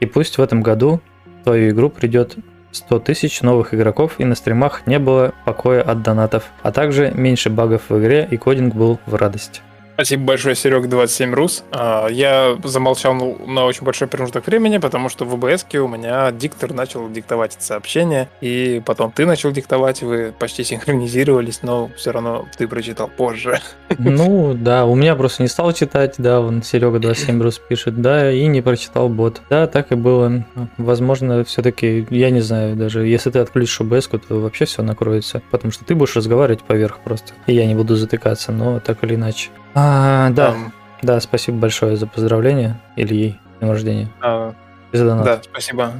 и пусть в этом году в твою игру придет 100 тысяч новых игроков и на стримах не было покоя от донатов, а также меньше багов в игре и кодинг был в радость». Спасибо большое, Серег 27 Рус. А, Я замолчал на- очень большой промежуток времени, потому что в ОБС у меня диктор начал диктовать это сообщение, и потом ты начал диктовать, вы почти синхронизировались, но все равно ты прочитал позже. Ну, да, у меня просто не стал читать, да, вон Серега 27 рус пишет, да, и не прочитал бот. Да, так и было. Возможно, все-таки, я не знаю, даже если ты отключишь OBS, то вообще все накроется, потому что ты будешь разговаривать поверх просто, и я не буду затыкаться, но так или иначе. А, да, Там, да, спасибо большое за поздравление, Ильей, с днем рождения. а, И за донат. Да, спасибо.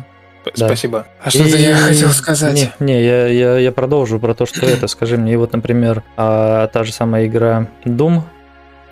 Да. Спасибо. А И- Не, не я, я, я продолжу про то, что это. Скажи мне, и вот, например, а, та же самая игра Doom,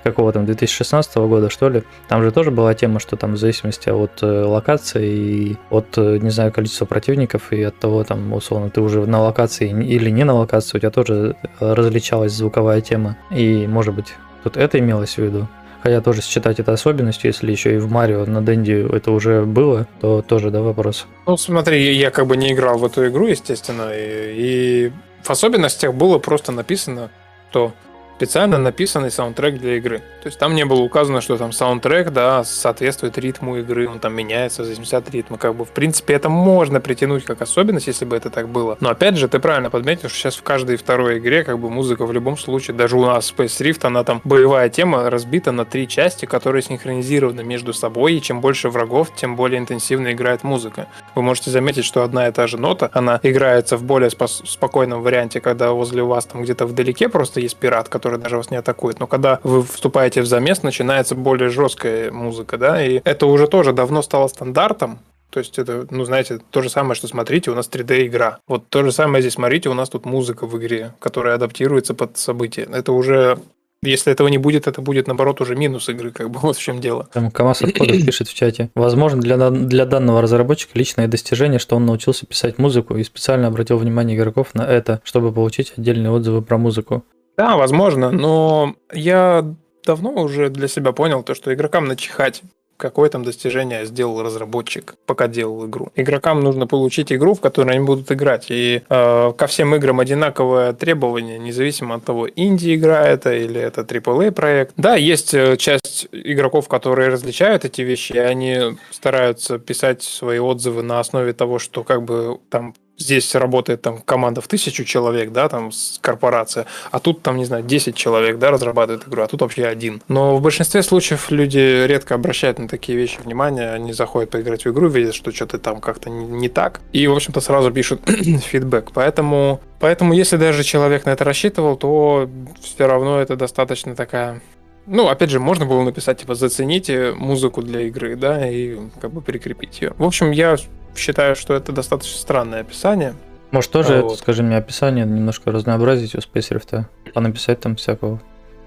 какого там, 2016 года, что ли, там же тоже была тема, что там в зависимости от э, локации и от, э, не знаю, количества противников и от того, там, условно, ты уже на локации или не на локации, у тебя тоже э, различалась звуковая тема. И, может быть, тут это имелось в виду. Хотя тоже считать это особенностью, если еще и в Марио на Денди это уже было, то тоже, да, вопрос. Ну, смотри, я как бы не играл в эту игру, естественно, и, и в особенностях было просто написано, что специально написанный саундтрек для игры. То есть там не было указано, что там саундтрек, да, соответствует ритму игры, он там меняется в зависимости от ритма. Как бы, в принципе, это можно притянуть как особенность, если бы это так было. Но опять же, ты правильно подметил, что сейчас в каждой второй игре как бы музыка в любом случае, даже у нас Space Rift, она там боевая тема разбита на три части, которые синхронизированы между собой, и чем больше врагов, тем более интенсивно играет музыка. Вы можете заметить, что одна и та же нота, она играется в более спокойном варианте, когда возле вас там где-то вдалеке просто есть пират, который даже вас не атакует. Но когда вы вступаете в замес, начинается более жесткая музыка, да, и это уже тоже давно стало стандартом, то есть это, ну, знаете, то же самое, что смотрите, у нас 3D-игра. Вот то же самое здесь, смотрите, у нас тут музыка в игре, которая адаптируется под события. Это уже, если этого не будет, это будет, наоборот, уже минус игры, как бы вот в чем дело. Там КамАЗ отходов пишет в чате. Возможно, для, для данного разработчика личное достижение, что он научился писать музыку и специально обратил внимание игроков на это, чтобы получить отдельные отзывы про музыку. Да, возможно, но я давно уже для себя понял то, что игрокам начихать какое там достижение сделал разработчик, пока делал игру. Игрокам нужно получить игру, в которой они будут играть. И э, ко всем играм одинаковое требование, независимо от того, инди-игра это или это AAA проект. Да, есть э, часть игроков, которые различают эти вещи, и они стараются писать свои отзывы на основе того, что как бы там здесь работает там команда в тысячу человек, да, там корпорация, а тут там, не знаю, 10 человек, да, разрабатывает игру, а тут вообще один. Но в большинстве случаев люди редко обращают на такие вещи внимание, они заходят поиграть в игру, видят, что что-то там как-то не так, и, в общем-то, сразу пишут фидбэк. Поэтому, поэтому, если даже человек на это рассчитывал, то все равно это достаточно такая ну, опять же, можно было написать, типа, зацените музыку для игры, да, и как бы прикрепить ее. В общем, я считаю, что это достаточно странное описание. Может, тоже, А это, вот. скажи мне, описание немножко разнообразить у Space Rift, понаписать там всякого.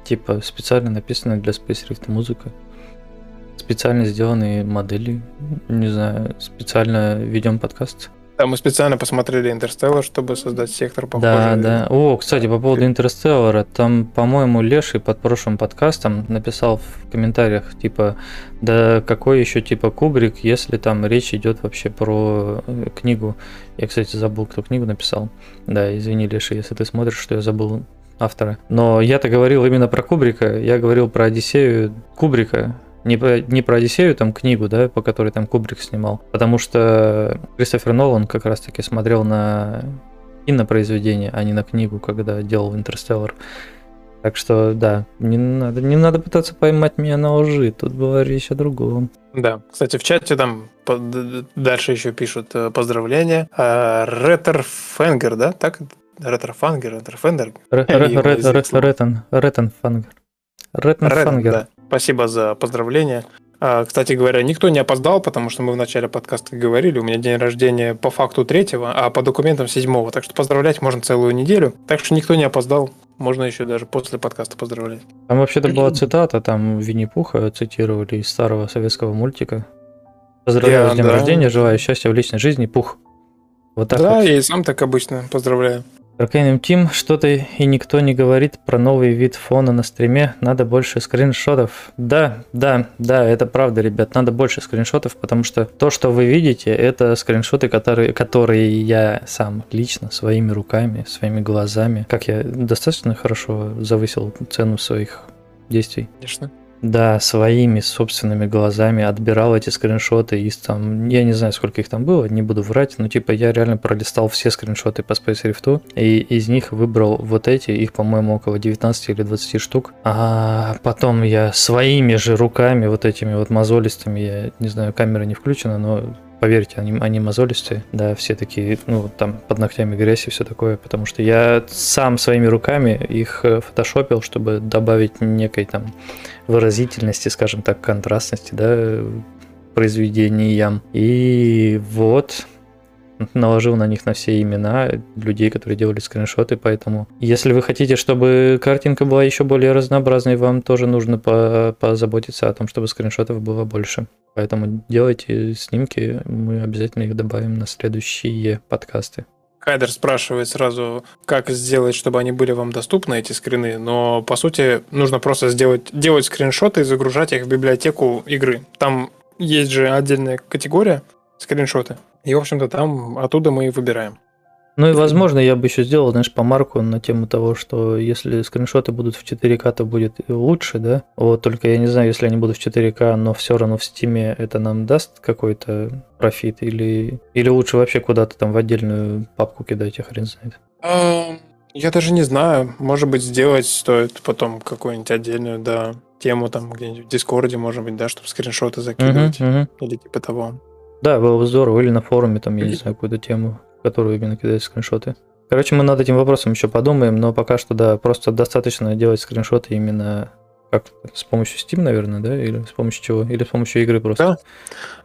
Типа специально написанная для Space Rift музыка. Специально сделанные модели. Не знаю, специально ведем подкаст. Да, мы специально посмотрели Интерстеллар, чтобы создать сектор похожий. Да, да. О, кстати, по поводу Интерстеллара, там, по-моему, Леший под прошлым подкастом написал в комментариях, типа, да какой еще типа Кубрик, если там речь идет вообще про э, книгу. Я, кстати, забыл, кто книгу написал. Да, извини, Леший, если ты смотришь, что я забыл автора. Но я-то говорил именно про Кубрика, я говорил про Одиссею Кубрика, не, про- не про Одиссею, там книгу, да, по которой там Кубрик снимал. Потому что Кристофер Нолан как раз-таки смотрел на кинопроизведение, а не на книгу, когда делал Интерстеллар. Так что, да, не надо, не надо пытаться поймать меня на лжи, тут была речь о другом. Да, кстати, в чате там дальше еще пишут э, поздравления. А, Ретер Фенгер, да? Так? Ретер Фангер, Ретер Фендер. Ретен, Фангер. Ретен Фангер. Спасибо за поздравления. А, Кстати говоря, никто не опоздал, потому что мы в начале подкаста говорили, у меня день рождения по факту третьего, а по документам седьмого, так что поздравлять можно целую неделю. Так что никто не опоздал, можно еще даже после подкаста поздравлять. Там вообще-то была цитата, там Винни-Пуха цитировали из старого советского мультика. Поздравляю Я- с днем да. рождения, желаю счастья в личной жизни, Пух. Вот так да, вот. я и сам так обычно поздравляю. Arcane Team что-то и никто не говорит про новый вид фона на стриме. Надо больше скриншотов. Да, да, да, это правда, ребят. Надо больше скриншотов, потому что то, что вы видите, это скриншоты, которые, которые я сам лично своими руками, своими глазами. Как я достаточно хорошо завысил цену своих действий. Конечно. Да, своими собственными глазами отбирал эти скриншоты из там, я не знаю, сколько их там было, не буду врать, но типа я реально пролистал все скриншоты по Space Rift, и из них выбрал вот эти, их, по-моему, около 19 или 20 штук. А потом я своими же руками, вот этими вот мозолистыми, я не знаю, камера не включена, но поверьте, они, они мозолистые, да, все такие, ну, там, под ногтями грязь и все такое, потому что я сам своими руками их э, фотошопил, чтобы добавить некой там выразительности, скажем так, контрастности, да, произведениям. И вот наложил на них на все имена людей, которые делали скриншоты, поэтому если вы хотите, чтобы картинка была еще более разнообразной, вам тоже нужно по- позаботиться о том, чтобы скриншотов было больше. Поэтому делайте снимки, мы обязательно их добавим на следующие подкасты. Хайдер спрашивает сразу, как сделать, чтобы они были вам доступны, эти скрины, но по сути нужно просто сделать, делать скриншоты и загружать их в библиотеку игры. Там есть же отдельная категория скриншоты, и в общем-то там оттуда мы и выбираем. Ну и, возможно, я бы еще сделал, знаешь, помарку на тему того, что если скриншоты будут в 4К, то будет лучше, да? Вот, только я не знаю, если они будут в 4К, но все равно в Стиме это нам даст какой-то профит или, или лучше вообще куда-то там в отдельную папку кидать, я хрен знает. А, Я даже не знаю, может быть сделать стоит потом какую-нибудь отдельную, да, тему там где-нибудь в Дискорде, может быть, да, чтобы скриншоты закидывать Мгм, мгм. или типа того. Да, было бы здорово. Или на форуме, там, я не знаю, какую-то тему, которую именно кидать скриншоты. Короче, мы над этим вопросом еще подумаем, но пока что, да, просто достаточно делать скриншоты именно как с помощью Steam, наверное, да, или с помощью чего, или с помощью игры просто. Да.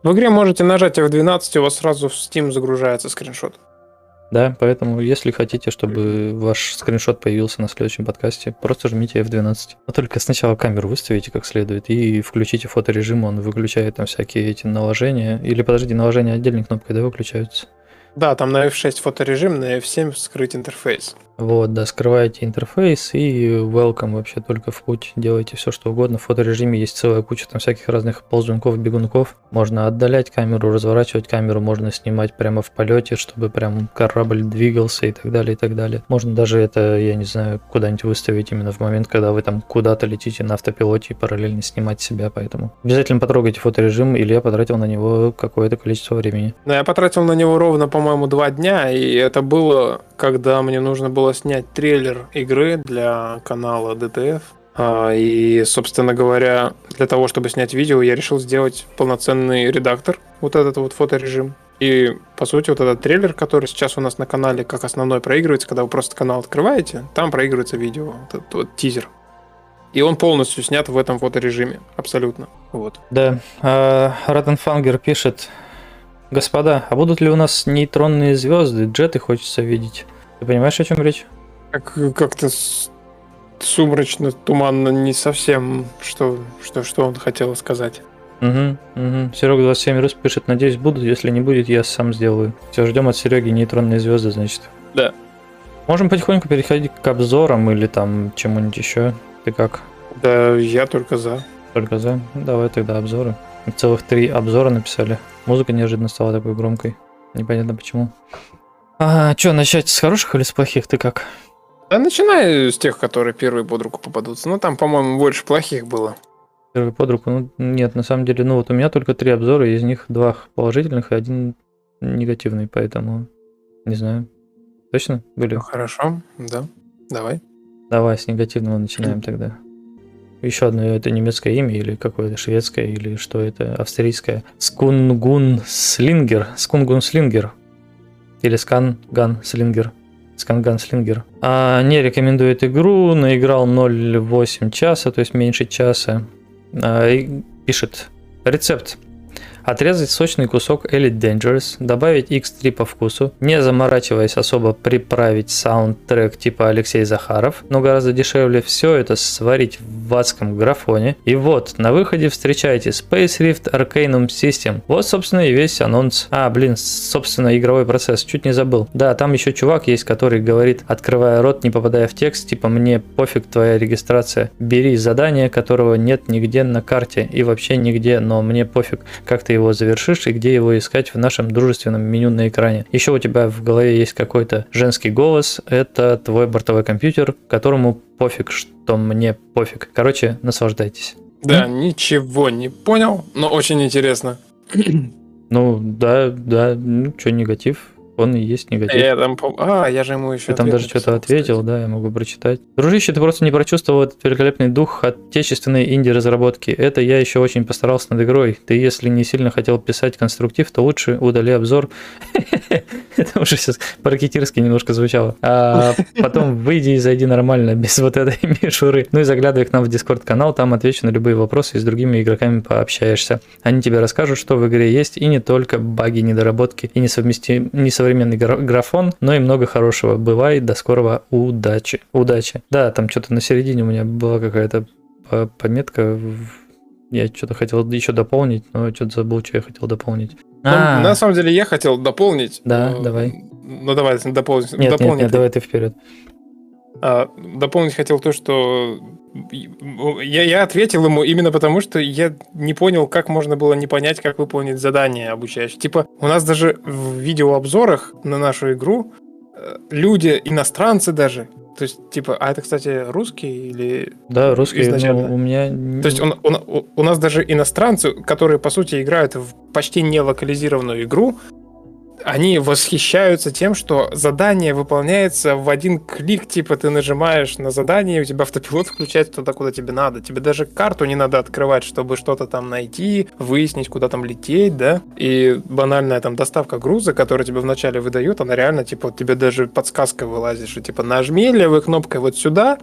В игре можете нажать F12, у вас сразу в Steam загружается скриншот. Да, поэтому, если хотите, чтобы ваш скриншот появился на следующем подкасте, просто жмите F12. Но только сначала камеру выставите как следует и включите фоторежим, он выключает там всякие эти наложения. Или, подожди, наложения отдельной кнопкой, да, выключаются? Да, там на F6 фоторежим, на F7 скрыть интерфейс. Вот, да, скрываете интерфейс и welcome вообще только в путь. Делайте все, что угодно. В фоторежиме есть целая куча там всяких разных ползунков, бегунков. Можно отдалять камеру, разворачивать камеру, можно снимать прямо в полете, чтобы прям корабль двигался и так далее, и так далее. Можно даже это, я не знаю, куда-нибудь выставить именно в момент, когда вы там куда-то летите на автопилоте и параллельно снимать себя, поэтому обязательно потрогайте фоторежим, или я потратил на него какое-то количество времени. Но я потратил на него ровно, по-моему, два дня, и это было, когда мне нужно было снять трейлер игры для канала DTF. А, И, собственно говоря, для того, чтобы снять видео, я решил сделать полноценный редактор, вот этот вот фоторежим. И, по сути, вот этот трейлер, который сейчас у нас на канале как основной проигрывается, когда вы просто канал открываете, там проигрывается видео, вот этот вот тизер. И он полностью снят в этом фоторежиме, абсолютно. Вот. Да, а Ратенфангер пишет, господа, а будут ли у нас нейтронные звезды? Джеты хочется видеть. Ты понимаешь, о чем речь? Как, как-то сумрачно, туманно, не совсем, что, что, что он хотел сказать. Угу, угу. Серега 27 раз пишет, надеюсь, будут. Если не будет, я сам сделаю. Все, ждем от Сереги нейтронные звезды, значит. Да. Можем потихоньку переходить к обзорам или там чему-нибудь еще. Ты как? Да, я только за. Только за? Ну, Давай тогда обзоры. Целых три обзора написали. Музыка неожиданно стала такой громкой. Непонятно почему. А, что, начать с хороших или с плохих? Ты как? Да начинай с тех, которые первые под руку попадутся. Ну, там, по-моему, больше плохих было. Первый под руку? Ну, нет, на самом деле, ну вот у меня только три обзора, из них два положительных и один негативный, поэтому не знаю. Точно были? Ну, хорошо, да. Давай. Давай с негативного начинаем тогда. Еще одно это немецкое имя или какое-то шведское или что это австрийское. Скунгун Слингер. Скунгун Слингер. Или Сканган Слингер. Сканган Слингер. А, не рекомендует игру, наиграл 0,8 часа, то есть меньше часа. А, и пишет. Рецепт. Отрезать сочный кусок Elite Dangerous, добавить X3 по вкусу, не заморачиваясь особо приправить саундтрек типа Алексей Захаров, но гораздо дешевле все это сварить в адском графоне. И вот, на выходе встречаете Spacerift Arcanum System. Вот, собственно, и весь анонс. А, блин, собственно, игровой процесс, чуть не забыл. Да, там еще чувак есть, который говорит, открывая рот, не попадая в текст, типа мне пофиг твоя регистрация, бери задание, которого нет нигде на карте и вообще нигде, но мне пофиг, как ты его завершишь и где его искать в нашем дружественном меню на экране. Еще у тебя в голове есть какой-то женский голос, это твой бортовой компьютер, которому пофиг, что мне пофиг. Короче, наслаждайтесь. Да, ничего не понял, но очень интересно. Ну, да, да, ну, что, негатив? Он и есть негатив. Я там, а, я же ему еще. Ты там даже что-то ответил, да, я могу прочитать. Дружище, ты просто не прочувствовал этот великолепный дух отечественной инди-разработки. Это я еще очень постарался над игрой. Ты, если не сильно хотел писать конструктив, то лучше удали обзор. Это уже сейчас по-ракетирски немножко звучало. А потом выйди и зайди нормально, без вот этой мишуры. Ну и заглядывай к нам в Дискорд-канал, там отвечу на любые вопросы и с другими игроками пообщаешься. Они тебе расскажут, что в игре есть, и не только баги, недоработки и несовместим... несовременный гра- графон, но и много хорошего. Бывай, до скорого, удачи. Удачи. Да, там что-то на середине у меня была какая-то по- пометка. Я что-то хотел еще дополнить, но что-то забыл, что я хотел дополнить. Ну, А, На самом деле я хотел дополнить. Да, но- давай. Ну давай, дополнить. нет, нет, дополнить. нет, давай ты вперед. А, дополнить хотел то, что я, я ответил ему именно потому, что я не понял, как можно было не понять, как выполнить задание обучающее. Типа, у нас даже в видеообзорах на нашу игру э, люди, иностранцы даже, то есть, типа, а это, кстати, русский или... Да, русский, Изначально. ну, у меня... То есть он- он- у, у нас даже иностранцы, которые, по сути, играют в почти не локализированную игру, они восхищаются тем, что задание выполняется в один клик, типа ты нажимаешь на задание, у тебя автопилот включается туда, куда тебе надо. Тебе даже карту не надо открывать, чтобы что-то там найти, выяснить, куда там лететь, да? И банальная там доставка груза, которая тебе вначале выдают, она реально, типа, тебе даже подсказка вылазит, что типа нажми левой кнопкой вот сюда,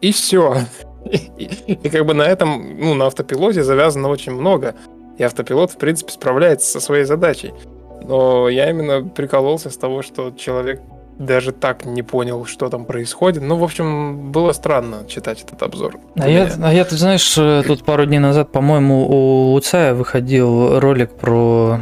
и все. И как бы на этом, ну, на автопилоте завязано очень много. И автопилот, в принципе, справляется со своей задачей. Но я именно прикололся с того, что человек даже так не понял, что там происходит. Ну, в общем, было странно читать этот обзор. А я, а я, ты знаешь, э, тут пару дней назад, по-моему, у Луцая выходил ролик про...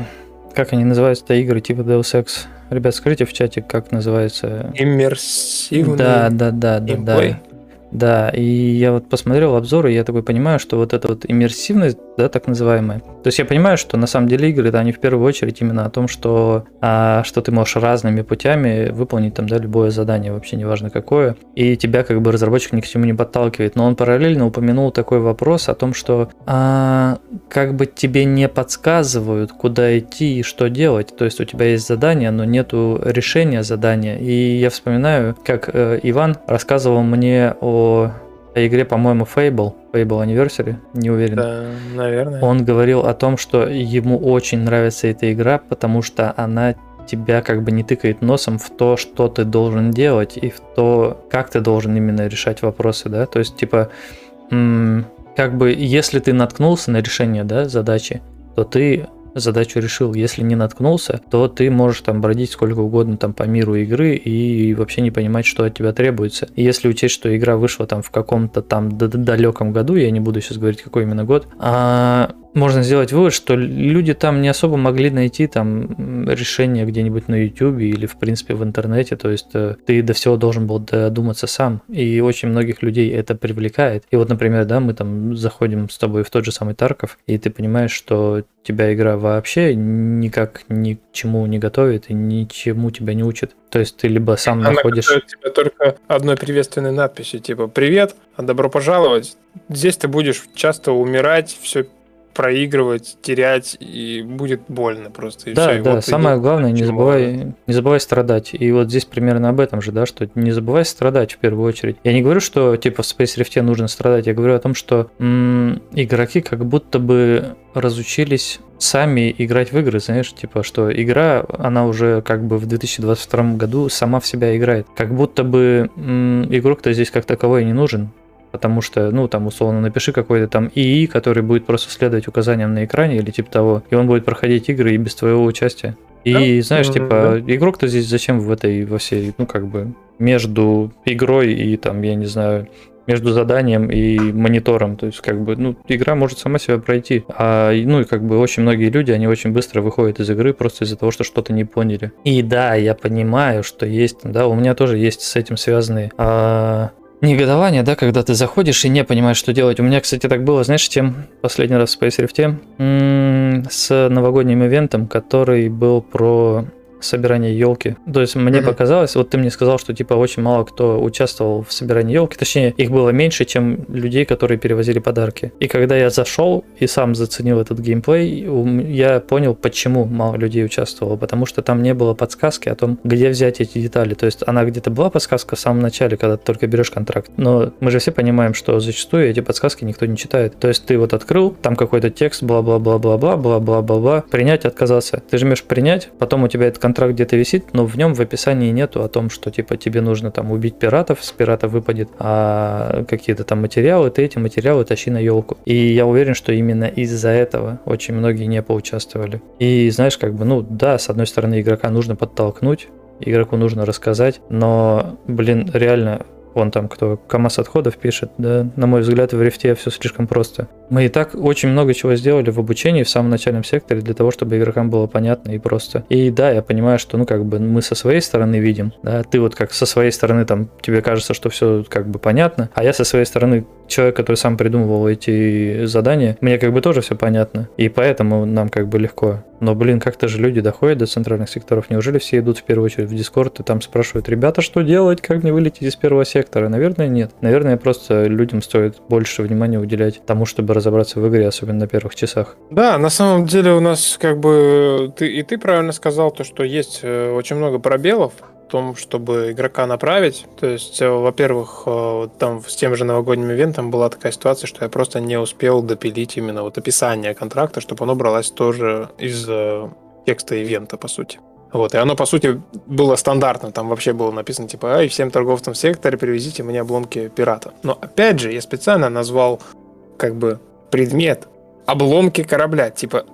Как они называются-то игры, типа Deus Ex? Ребят, скажите в чате, как называется... Иммерсивный да, да, да, да. геймплей. Да, и я вот посмотрел обзоры, и я такой понимаю, что вот эта вот иммерсивность, да, так называемая. То есть я понимаю, что на самом деле игры, это они в первую очередь именно о том, что, а, что ты можешь разными путями выполнить там, да, любое задание, вообще неважно какое, и тебя как бы разработчик ни к чему не подталкивает. Но он параллельно упомянул такой вопрос о том, что а, как бы тебе не подсказывают, куда идти и что делать. То есть у тебя есть задание, но нету решения задания. И я вспоминаю, как э, Иван рассказывал мне о, о игре, по-моему, Fable, Fable Anniversary, не уверен. Да, наверное. Он говорил о том, что ему очень нравится эта игра, потому что она тебя как бы не тыкает носом в то, что ты должен делать, и в то, как ты должен именно решать вопросы, да, то есть, типа, как бы, если ты наткнулся на решение, да, задачи, то ты задачу решил. Если не наткнулся, то ты можешь там бродить сколько угодно там по миру игры и вообще не понимать, что от тебя требуется. И если учесть, что игра вышла там в каком-то там далеком году, я не буду сейчас говорить, какой именно год, а, можно сделать вывод, что люди там не особо могли найти там решение где-нибудь на YouTube или, в принципе, в интернете. То есть э, ты до всего должен был додуматься сам. И очень многих людей это привлекает. И вот, например, да, мы там заходим с тобой в тот же самый Тарков, и ты понимаешь, что тебя игра вообще никак ни к чему не готовит и ничему тебя не учит. То есть ты либо сам Она находишь... тебя только одной приветственной надписью, типа «Привет, добро пожаловать». Здесь ты будешь часто умирать, все проигрывать, терять, и будет больно просто. И Да, всё, и да, вот самое идет главное, не забывай, не забывай страдать. И вот здесь примерно об этом же, да, что не забывай страдать в первую очередь. Я не говорю, что типа в Space Rift нужно страдать, я говорю о том, что м, игроки как будто бы разучились сами играть в игры, знаешь, типа, что игра, она уже как бы в 2022 году сама в себя играет. Как будто бы м, игрок-то здесь как таковой не нужен, потому что, ну, там, условно, напиши какой-то там ИИ, который будет просто следовать указаниям на экране или типа того, и он будет проходить игры и без твоего участия. И Да, знаешь, типа, игрок-то здесь зачем в этой, во всей, ну, как бы, между игрой и там, я не знаю, между заданием и монитором. То есть, как бы, ну, игра может сама себя пройти. А, ну, и как бы очень многие люди, они очень быстро выходят из игры просто из-за того, что что-то не поняли. И да, я понимаю, что есть, да, у меня тоже есть с этим связанные а, негодование, да, когда ты заходишь и не понимаешь, что делать. У меня, кстати, так было, знаешь, чем последний раз в Space Rift М, с новогодним ивентом, который был про собирание елки. То есть мне Мгм. показалось, вот ты мне сказал, что типа очень мало кто участвовал в собирании елки, точнее их было меньше, чем людей, которые перевозили подарки. И когда я зашел и сам заценил этот геймплей, я понял, почему мало людей участвовало, потому что там не было подсказки о том, где взять эти детали. То есть она где-то была подсказка в самом начале, когда ты только берешь контракт. Но мы же все понимаем, что зачастую эти подсказки никто не читает. То есть ты вот открыл, там какой-то текст, бла-бла-бла-бла-бла, бла-бла-бла-бла, принять, отказаться. Ты жмешь принять, потом у тебя этот контракт где-то висит, но в нем в описании нету о том, что типа тебе нужно там убить пиратов, с пиратов выпадет а какие-то там материалы, ты эти материалы тащи на елку. И я уверен, что именно из-за этого очень многие не поучаствовали. И знаешь, как бы, ну да, с одной стороны игрока нужно подтолкнуть, игроку нужно рассказать, но, блин, реально, вон там кто КАМАЗ отходов пишет, да, на мой взгляд, в рифте все слишком просто. Мы и так очень много чего сделали в обучении в самом начальном секторе для того, чтобы игрокам было понятно и просто. И да, я понимаю, что, ну, как бы мы со своей стороны видим, да, ты вот как со своей стороны там, тебе кажется, что все как бы понятно, а я со своей стороны человек, который сам придумывал эти задания, мне как бы тоже все понятно, и поэтому нам как бы легко. Но, блин, как-то же люди доходят до центральных секторов. Неужели все идут в первую очередь в Дискорд и там спрашивают, ребята, что делать, как мне вылететь из первого сектора? Наверное, нет. Наверное, просто людям стоит больше внимания уделять тому, чтобы разобраться в игре, особенно на первых часах. Да, на самом деле у нас как бы ты и ты правильно сказал то, что есть э, очень много пробелов том, чтобы игрока направить. То есть, э, во-первых, э, там с тем же новогодним ивентом была такая ситуация, что я просто не успел допилить именно вот описание контракта, чтобы оно бралось тоже из э, текста ивента, по сути. Вот, и оно, по сути, было стандартно. Там вообще было написано, типа, ай, всем торговцам в секторе привезите мне обломки пирата. Но, опять же, я специально назвал, как бы, предмет обломки корабля. Типа,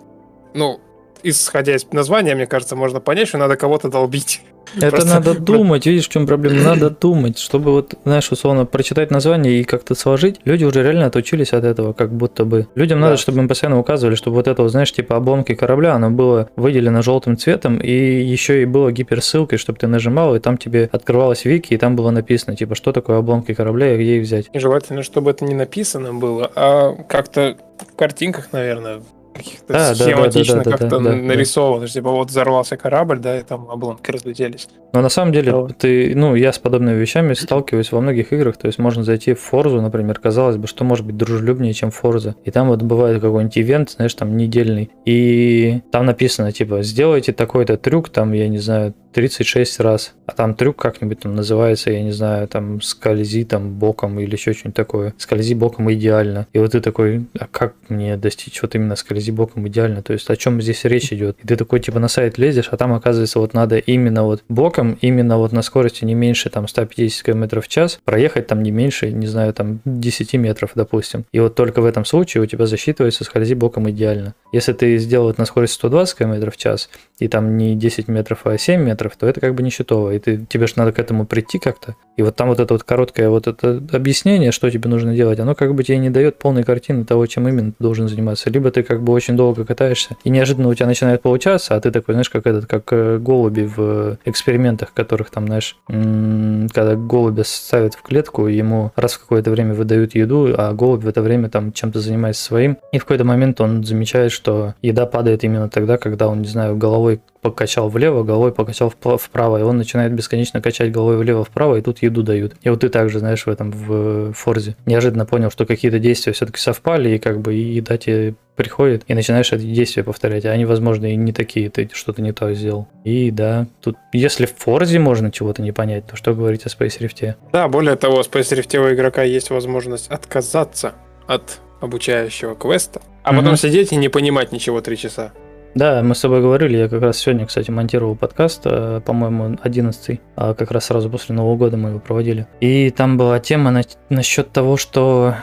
ну, исходя из названия, мне кажется, можно понять, что надо кого-то долбить. Это Просто- надо думать, видишь, в чем проблема? Надо думать, чтобы вот, знаешь, условно, прочитать название и как-то сложить. Люди уже реально отучились от этого, как будто бы. Людям Да. надо, чтобы им постоянно указывали, чтобы вот это, вот, знаешь, типа обломки корабля, оно было выделено желтым цветом, и еще и было гиперссылкой, чтобы ты нажимал, и там тебе открывалась вики, и там было написано, типа, что такое обломки корабля и где их взять. И желательно, чтобы это не написано было, а как-то в картинках, наверное, каких-то Да, да, да, схематично да, да, как-то да, да, да. нарисовано. Типа вот взорвался корабль, да, и там обломки разлетелись. Но на самом деле, Да. ты, ну, я с подобными вещами сталкиваюсь во многих играх. То есть можно зайти в Форзу, например, казалось бы, что может быть дружелюбнее, чем Форза. И там вот бывает какой-нибудь ивент, знаешь, там недельный. И там написано, типа, сделайте такой-то трюк, там, я не знаю, 36 раз. А там трюк как-нибудь там называется, я не знаю, там скользи там боком или еще что-нибудь такое. Скользи боком идеально. И вот ты такой, а как мне достичь вот именно скользи боком идеально? То есть о чем здесь речь идет? И ты такой типа на сайт лезешь, а там оказывается вот надо именно вот боком, именно вот на скорости не меньше там 150 км в час, проехать там не меньше, не знаю, там 10 метров, допустим. И вот только в этом случае у тебя засчитывается скользи боком идеально. Если ты сделал это на скорости 120 км в час, и там не 10 метров, а 7 метров, то это как бы не счетово. И ты, тебе же надо к этому прийти как-то. И вот там вот это вот короткое вот это объяснение, что тебе нужно делать, оно как бы тебе не дает полной картины того, чем именно ты должен заниматься. Либо ты как бы очень долго катаешься, и неожиданно у тебя начинает получаться, а ты такой, знаешь, как этот, как э, голуби в экспериментах, которых там, знаешь, когда голубя ставят в клетку, ему раз в какое-то время выдают еду, а голубь в это время там чем-то занимается своим, и в какой-то момент он замечает, что еда падает именно тогда, когда он, не знаю, головой покачал влево, головой покачал вправо, и он начинает бесконечно качать головой влево-вправо, и тут еду дают. И вот ты также, знаешь, в этом, в Форзе, неожиданно понял, что какие-то действия все-таки совпали, и как бы и еда тебе приходит, и начинаешь эти действия повторять, а они, возможно, и не такие, ты что-то не то сделал. И да, тут, если в Форзе можно чего-то не понять, то что говорить о Space Rift? Да, более того, в Space Rift у игрока есть возможность отказаться от обучающего квеста, а потом Мгм. сидеть и не понимать ничего три часа. Да, мы с тобой говорили, я как раз сегодня, кстати, монтировал подкаст, э, по-моему, 11 а как раз сразу после Нового года мы его проводили. И там была тема на- насчет того, что,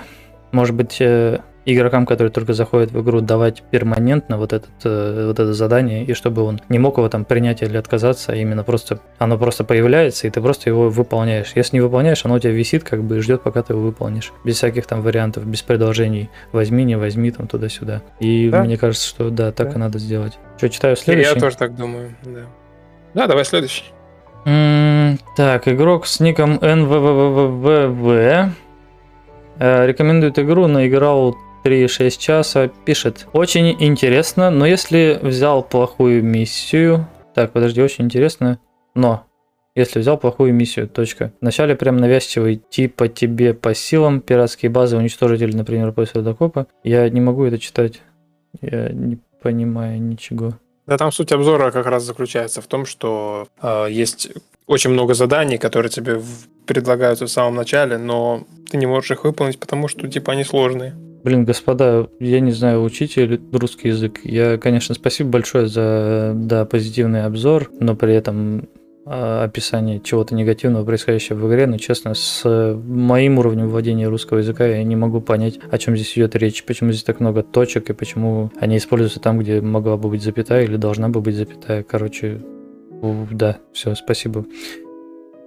может быть, э, игрокам, которые только заходят в игру, давать перманентно вот, этот, э, вот это задание, и чтобы он не мог его там принять или отказаться, а именно просто оно просто появляется, и ты просто его выполняешь. Если не выполняешь, оно у тебя висит как бы и ждет, пока ты его выполнишь. Без всяких там вариантов, без предложений. Возьми, не возьми, там туда-сюда. И Да. мне кажется, что да, так Да. и надо сделать. Что, читаю следующий? я тоже так думаю, да. Да, давай следующий. М, Так, игрок с ником NVVVVV э, рекомендует игру, наиграл 3,6 часа, пишет. Очень интересно, но если взял плохую миссию... Так, подожди, очень интересно, но... Если взял плохую миссию, точка. Вначале прям навязчивый, типа тебе по силам, пиратские базы уничтожить или, например, после докопа. Я не могу это читать. Я не понимаю ничего. Да, там суть обзора как раз заключается в том, что э, есть очень много заданий, которые тебе предлагаются в самом начале, но ты не можешь их выполнить, потому что типа они сложные. Блин, господа, я не знаю, учите русский язык. Я, конечно, спасибо большое за да, позитивный обзор, но при этом а, описание чего-то негативного, происходящего в игре, но честно, с моим уровнем владения русского языка я не могу понять, о чем здесь идет речь, почему здесь так много точек и почему они используются там, где могла бы быть запятая или должна бы быть запятая. Короче, да, все, спасибо.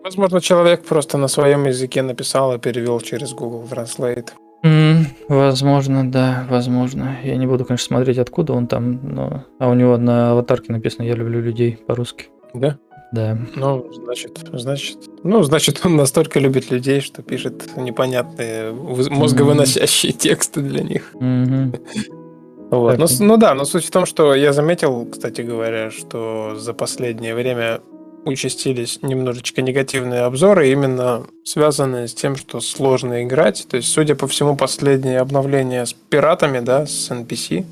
Возможно, человек просто на своем языке написал и перевел через Google Translate. М, Возможно, да, возможно. Я не буду, конечно, смотреть, откуда он там, но... А у него на аватарке написано «Я люблю людей» по-русски. Да? Да. Ну, значит, значит, ну, значит, он настолько любит людей, что пишет непонятные вы- мозговыносящие тексты для них. Мгм. Вот. Так. Ну, ну да, но суть в том, что я заметил, кстати говоря, что за последнее время участились немножечко негативные обзоры, именно связанные с тем, что сложно играть. То есть, судя по всему, последние обновления с пиратами, да, с NPC,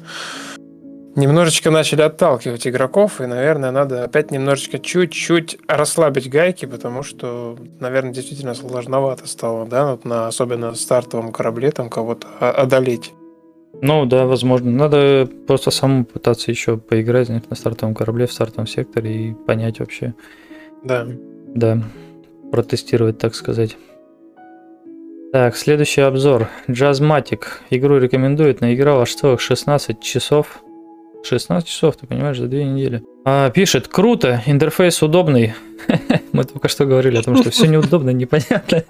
немножечко начали отталкивать игроков, и, наверное, надо опять немножечко чуть-чуть расслабить гайки, потому что, наверное, действительно сложновато стало, да, вот на особенно стартовом корабле там кого-то одолеть. Ну да, возможно. Надо просто самому пытаться еще поиграть знаешь, на стартовом корабле, в стартовом секторе и понять вообще. Да. Да, протестировать, так сказать. Так, следующий обзор. Jazzmatic. Игру рекомендует. Наиграл аж целых 16 часов. 16 часов, ты понимаешь, за две недели. А, пишет, круто, интерфейс удобный. Мы только что говорили о том, что все неудобно, непонятно.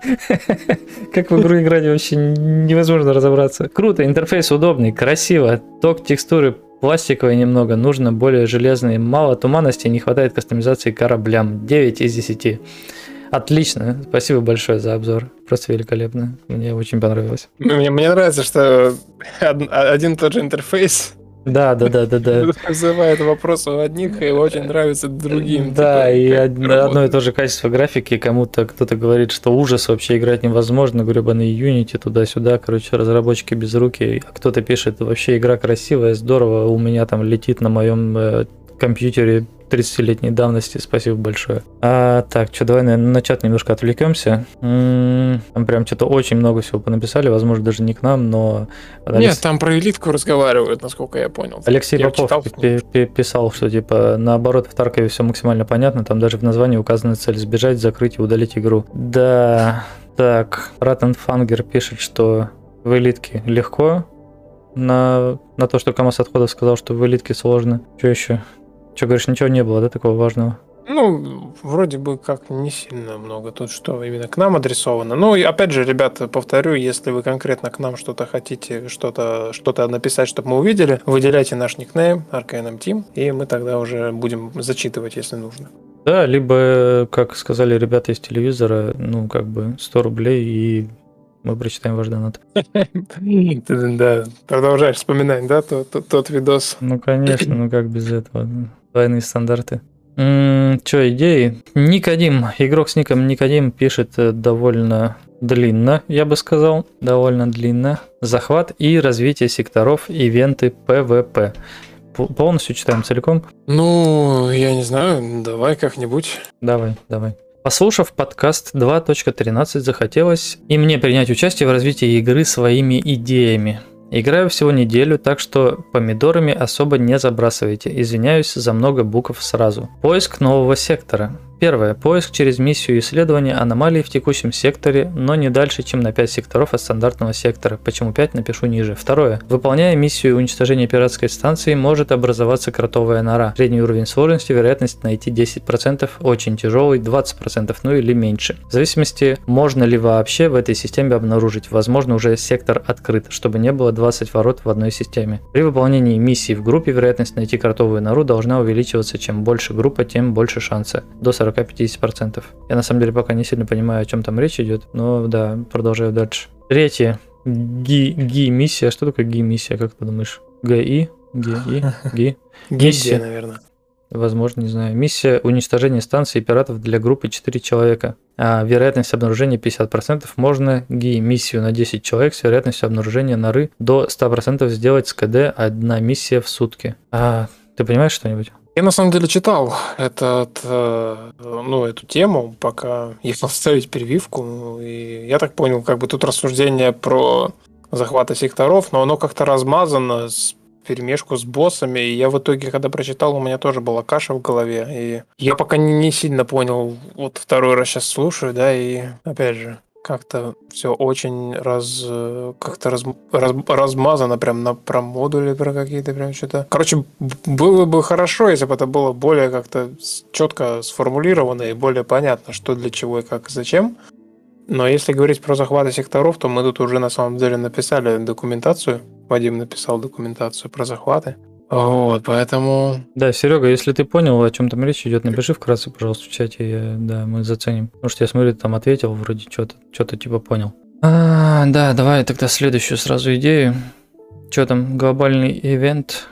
Как в игру играть вообще невозможно разобраться. Круто, интерфейс удобный, красиво. Ток текстуры пластиковый немного, нужно более железный. Мало туманности, не хватает кастомизации кораблям. 9 из 10. Отлично, спасибо большое за обзор. Просто великолепно. Мне очень понравилось. Мне, мне нравится, что од- один и тот же интерфейс Да, да, да, да, да. вызывает вопросы у одних и очень нравится другим. Да, Типа, и од- одно и то же качество графики. Кому-то кто-то говорит, что ужас вообще играть невозможно, гребаный Unity туда-сюда, короче, разработчики без руки. А кто-то пишет, вообще игра красивая, здорово, у меня там летит на моем э, компьютере 30-летней давности, спасибо большое. А, так, что, давай, наверное, на чат немножко отвлекемся. М, Там прям что-то очень много всего понаписали, возможно, даже не к нам, но... Нет, там про элитку разговаривают, насколько я понял. Алексей Я Попов читал, писал, что типа наоборот в Таркове все максимально понятно, там даже в названии указана цель сбежать, закрыть и удалить игру. Да, так, Ратенфангер пишет, что в элитке легко, на, на то, что КамАЗ отходов сказал, что в элитке сложно. Что еще? Что говоришь, ничего не было, да, такого важного? Ну, вроде бы как не сильно много тут, что именно к нам адресовано. Ну, и опять же, ребята, повторю, если вы конкретно к нам что-то хотите, что-то что написать, чтобы мы увидели, выделяйте наш никнейм RKNM Team, и мы тогда уже будем зачитывать, если нужно. Да, либо, как сказали ребята из телевизора, ну, как бы 100 рублей и мы прочитаем ваш донат. Да, продолжаешь вспоминать, да, тот видос. Ну, конечно, ну как без этого? Двойные стандарты. Че, идеи? Никодим, игрок с ником Никодим пишет э, довольно длинно, я бы сказал, довольно длинно. Захват и развитие секторов, ивенты PvP. Полностью читаем целиком? Ну, я не знаю, давай как-нибудь. Давай, давай. Послушав подкаст 2.13, захотелось и мне принять участие в развитии игры своими идеями. Играю всего неделю, так что помидорами особо не забрасывайте. Извиняюсь за много букв сразу. Поиск нового сектора. Первое. Поиск через миссию исследования аномалий в текущем секторе, но не дальше, чем на 5 секторов от стандартного сектора. Почему 5, напишу ниже. Второе. Выполняя миссию уничтожения пиратской станции, может образоваться кротовая нора. Средний уровень сложности, вероятность найти 10%, очень тяжелый 20%, ну или меньше. В зависимости, можно ли вообще в этой системе обнаружить. Возможно, уже сектор открыт, чтобы не было 20 ворот в одной системе. При выполнении миссии в группе вероятность найти кротовую нору должна увеличиваться. Чем больше группа, тем больше шанса. До 40 40-50%. Я на самом деле пока не сильно понимаю, о чем там речь идет, но да, продолжаю дальше. Третье. ГИ-миссия. Что такое ГИ-миссия, как ты думаешь? ГИ? ГИ? ГИ? Миссия, наверное. Возможно, не знаю. Миссия уничтожения станции пиратов для группы 4 человека. А вероятность обнаружения 50%. Можно ГИ миссию на 10 человек с вероятностью обнаружения норы до 100% сделать с КД одна миссия в сутки. А ты понимаешь что-нибудь? Я на самом деле читал этот, э, ну, эту тему, пока ехал ставить прививку. И я так понял, как бы тут рассуждение про захваты секторов, но оно как-то размазано с перемешку с боссами, и я в итоге, когда прочитал, у меня тоже была каша в голове, и я пока не, не сильно понял, вот второй раз сейчас слушаю, да, и опять же, как-то все очень раз как-то раз, раз, размазано прям на про модули про какие-то прям что-то. Короче, было бы хорошо, если бы это было более как-то четко сформулировано и более понятно, что для чего и как и зачем. Но если говорить про захваты секторов, то мы тут уже на самом деле написали документацию. Вадим написал документацию про захваты. Вот, поэтому... Да, Серега, если ты понял, о чем там речь идет, напиши вкратце, пожалуйста, в чате, да, мы заценим. Потому что я смотрю, ты там ответил, вроде что-то, что-то типа понял. А, да, давай тогда следующую сразу идею. Что там, глобальный ивент?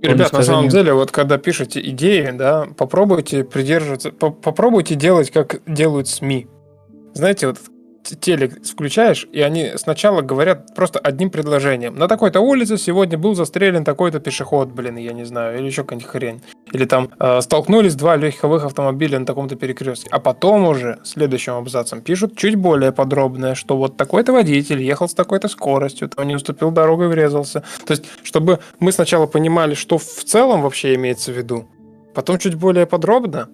Ребят, на самом деле, вот когда пишете идеи, да, попробуйте придерживаться, по попробуйте делать, как делают СМИ. Знаете, вот телек включаешь, и они сначала говорят просто одним предложением. На такой-то улице сегодня был застрелен такой-то пешеход, блин, я не знаю, или еще какая-нибудь хрень. Или там э, столкнулись два легковых автомобиля на таком-то перекрестке. А потом уже следующим абзацем пишут чуть более подробное, что вот такой-то водитель ехал с такой-то скоростью, там не уступил дорогу и врезался. То есть, чтобы мы сначала понимали, что в целом вообще имеется в виду, потом чуть более подробно,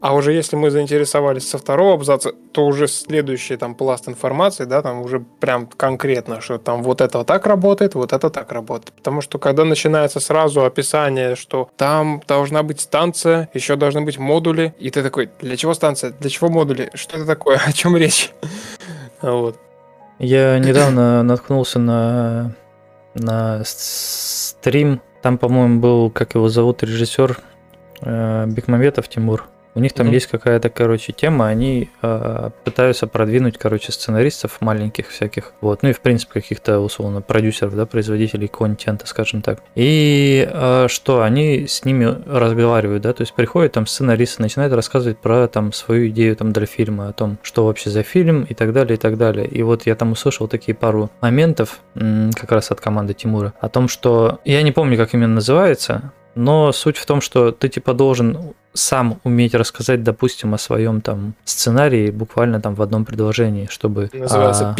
а уже если мы заинтересовались со второго абзаца, то уже следующий там пласт информации, да, там уже прям конкретно, что там вот это так работает, вот это так работает. Потому что когда начинается сразу описание, что там должна быть станция, еще должны быть модули, и ты такой, для чего станция, для чего модули, что это такое, о чем речь? Вот. Я недавно наткнулся на, на стрим, там, по-моему, был, как его зовут, режиссер э, Бекмаметов Тимур. У них там mm-hmm. есть какая-то, короче, тема, они э, пытаются продвинуть, короче, сценаристов маленьких всяких, вот, ну и, в принципе, каких-то, условно, продюсеров, да, производителей контента, скажем так. И э, что, они с ними разговаривают, да, то есть приходят там сценаристы, начинают рассказывать про там свою идею там для фильма, о том, что вообще за фильм и так далее, и так далее. И вот я там услышал такие пару моментов, как раз от команды Тимура, о том, что, я не помню, как именно называется, но суть в том, что ты типа должен сам уметь рассказать, допустим, о своем там сценарии буквально там в одном предложении, чтобы... Называется а.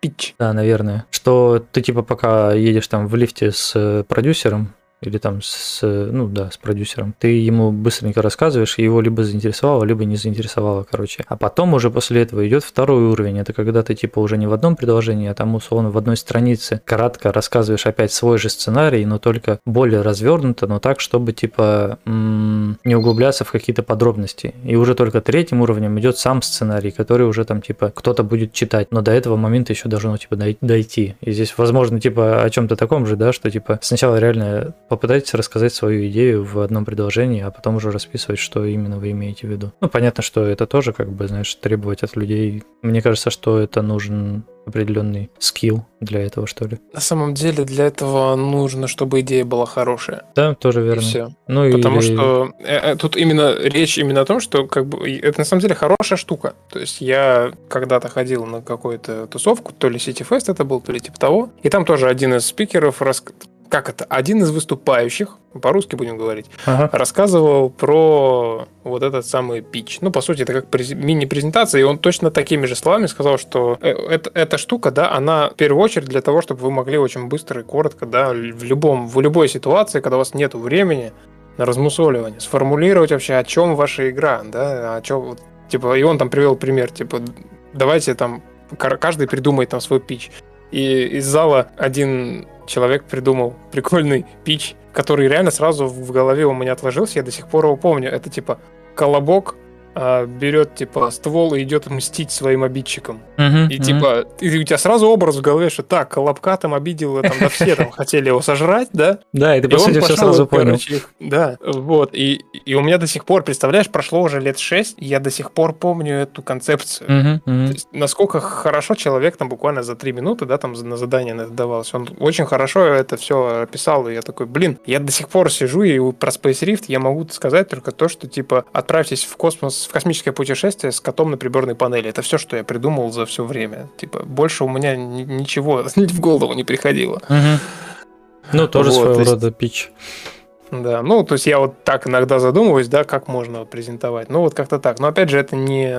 Питч. Да, наверное. Что ты типа пока едешь там в лифте с э, продюсером, или там с, ну да, с продюсером. Ты ему быстренько рассказываешь, его либо заинтересовало, либо не заинтересовало, короче. А потом уже после этого идет второй уровень. Это когда ты типа уже не в одном предложении, а там условно в одной странице кратко рассказываешь опять свой же сценарий, но только более развернуто, но так, чтобы типа не углубляться в какие-то подробности. И уже только третьим уровнем идет сам сценарий, который уже там типа кто-то будет читать, но до этого момента еще должно типа дойти. И здесь возможно типа о чем-то таком же, да, что типа сначала реально попытайтесь рассказать свою идею в одном предложении, а потом уже расписывать, что именно вы имеете в виду. Ну, понятно, что это тоже, как бы, знаешь, требовать от людей. Мне кажется, что это нужен определенный скилл для этого, что ли. На самом деле для этого нужно, чтобы идея была хорошая. Да, тоже верно. И все. Ну, Потому или... что э, э, тут именно речь именно о том, что как бы это на самом деле хорошая штука. То есть я когда-то ходил на какую-то тусовку, то ли City Fest это был, то ли типа того, и там тоже один из спикеров рас как это, один из выступающих, по-русски будем говорить, ага. рассказывал про вот этот самый пич. Ну, по сути, это как мини-презентация, и он точно такими же словами сказал, что э, это, эта штука, да, она в первую очередь для того, чтобы вы могли очень быстро и коротко, да, в, любом, в любой ситуации, когда у вас нет времени на размусоливание, сформулировать вообще, о чем ваша игра, да, о чем, типа, и он там привел пример, типа, давайте там каждый придумает там свой пич. И из зала один человек придумал прикольный пич, который реально сразу в голове у меня отложился, я до сих пор его помню. Это типа колобок а, берет, типа, ствол и идет мстить своим обидчикам. Uh-huh, и, uh-huh. типа, и у тебя сразу образ в голове, что так, Колобка там обидел, там, да все там хотели его сожрать, да? Да, и ты, по сути, все сразу понял. Да, вот. И, и у меня до сих пор, представляешь, прошло уже лет шесть, я до сих пор помню эту концепцию. Uh-huh, uh-huh. Насколько хорошо человек там буквально за три минуты, да, там на задание давался. Он очень хорошо это все описал, и я такой, блин, я до сих пор сижу, и про Space Rift я могу сказать только то, что, типа, отправьтесь в космос в космическое путешествие с котом на приборной панели. Это все, что я придумал за все время. Типа, больше у меня ничего в голову не приходило. Ну, тоже вот, своего рода пич. Да, ну, то есть я вот так иногда задумываюсь, да, как можно презентовать. Ну, вот как-то так. Но опять же, это не,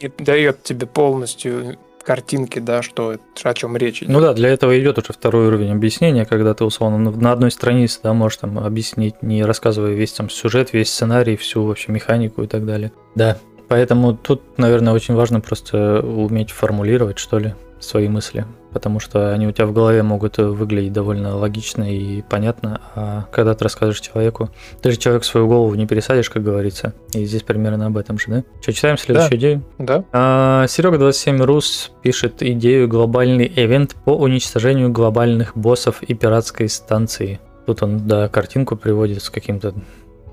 не дает тебе полностью картинки, да, что о чем речь идет. Ну да, для этого идет уже второй уровень объяснения, когда ты условно на одной странице, да, можешь там объяснить, не рассказывая весь там сюжет, весь сценарий, всю вообще механику и так далее. Да, поэтому тут, наверное, очень важно просто уметь формулировать, что ли, свои мысли потому что они у тебя в голове могут выглядеть довольно логично и понятно, а когда ты рассказываешь человеку, ты же человек свою голову не пересадишь, как говорится, и здесь примерно об этом же, да? Что, читаем следующую да. идею? Да. А, Серега 27 Рус пишет идею глобальный ивент по уничтожению глобальных боссов и пиратской станции. Тут он, да, картинку приводит с каким-то,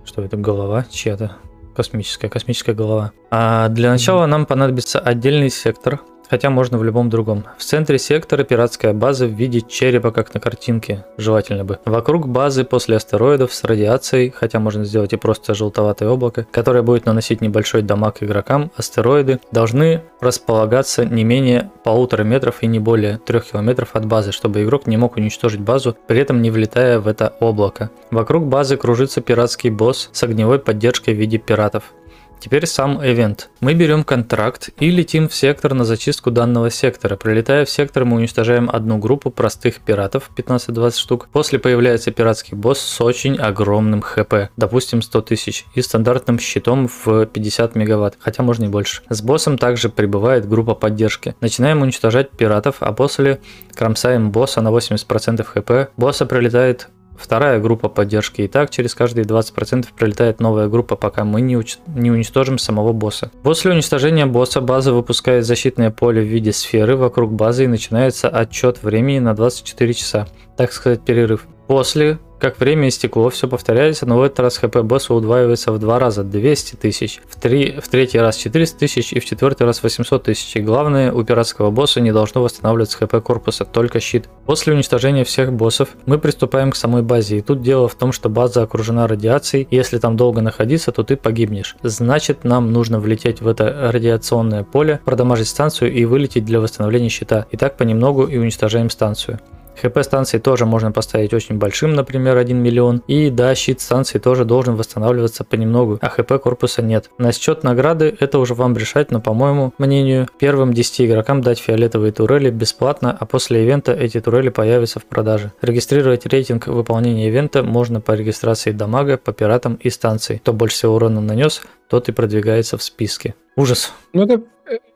что это, голова чья-то, космическая, космическая голова. А для начала нам понадобится отдельный сектор, хотя можно в любом другом. В центре сектора пиратская база в виде черепа, как на картинке, желательно бы. Вокруг базы после астероидов с радиацией, хотя можно сделать и просто желтоватое облако, которое будет наносить небольшой дамаг игрокам, астероиды должны располагаться не менее полутора метров и не более трех километров от базы, чтобы игрок не мог уничтожить базу, при этом не влетая в это облако. Вокруг базы кружится пиратский босс с огневой поддержкой в виде пиратов. Теперь сам ивент. Мы берем контракт и летим в сектор на зачистку данного сектора. Прилетая в сектор, мы уничтожаем одну группу простых пиратов, 15-20 штук. После появляется пиратский босс с очень огромным хп, допустим 100 тысяч, и стандартным щитом в 50 мегаватт, хотя можно и больше. С боссом также прибывает группа поддержки. Начинаем уничтожать пиратов, а после кромсаем босса на 80% хп. Босса прилетает вторая группа поддержки. И так через каждые 20% пролетает новая группа, пока мы не, уч- не уничтожим самого босса. После уничтожения босса база выпускает защитное поле в виде сферы вокруг базы и начинается отчет времени на 24 часа, так сказать перерыв. После как время истекло, все повторяется, но в этот раз хп босса удваивается в два раза, 200 тысяч, в, три, в третий раз 400 тысяч и в четвертый раз 800 тысяч. И главное, у пиратского босса не должно восстанавливаться хп корпуса, только щит. После уничтожения всех боссов мы приступаем к самой базе, и тут дело в том, что база окружена радиацией, и если там долго находиться, то ты погибнешь. Значит, нам нужно влететь в это радиационное поле, продамажить станцию и вылететь для восстановления щита. И так понемногу и уничтожаем станцию. ХП станции тоже можно поставить очень большим, например, 1 миллион. И да, щит станции тоже должен восстанавливаться понемногу, а ХП корпуса нет. На счет награды это уже вам решать, но по моему мнению, первым 10 игрокам дать фиолетовые турели бесплатно, а после ивента эти турели появятся в продаже. Регистрировать рейтинг выполнения ивента можно по регистрации дамага, по пиратам и станции. Кто больше всего урона нанес, тот и продвигается в списке. Ужас. Ну, это,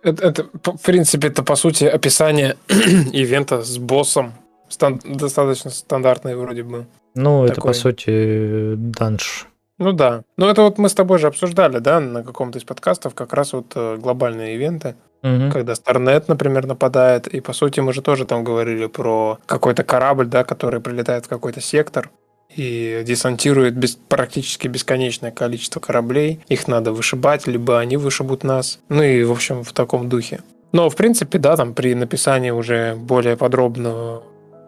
это, это, в принципе, это, по сути, описание ивента с боссом. Стан- достаточно стандартный вроде бы. Ну, это по Такой. сути данж. Ну да. Ну это вот мы с тобой же обсуждали, да, на каком-то из подкастов, как раз вот э, глобальные ивенты, Мгм. когда Старнет, например, нападает, и по сути мы же тоже там говорили про какой-то корабль, да, который прилетает в какой-то сектор и десантирует без, практически бесконечное количество кораблей. Их надо вышибать, либо они вышибут нас. Ну и, в общем, в таком духе. Но, в принципе, да, там при написании уже более подробного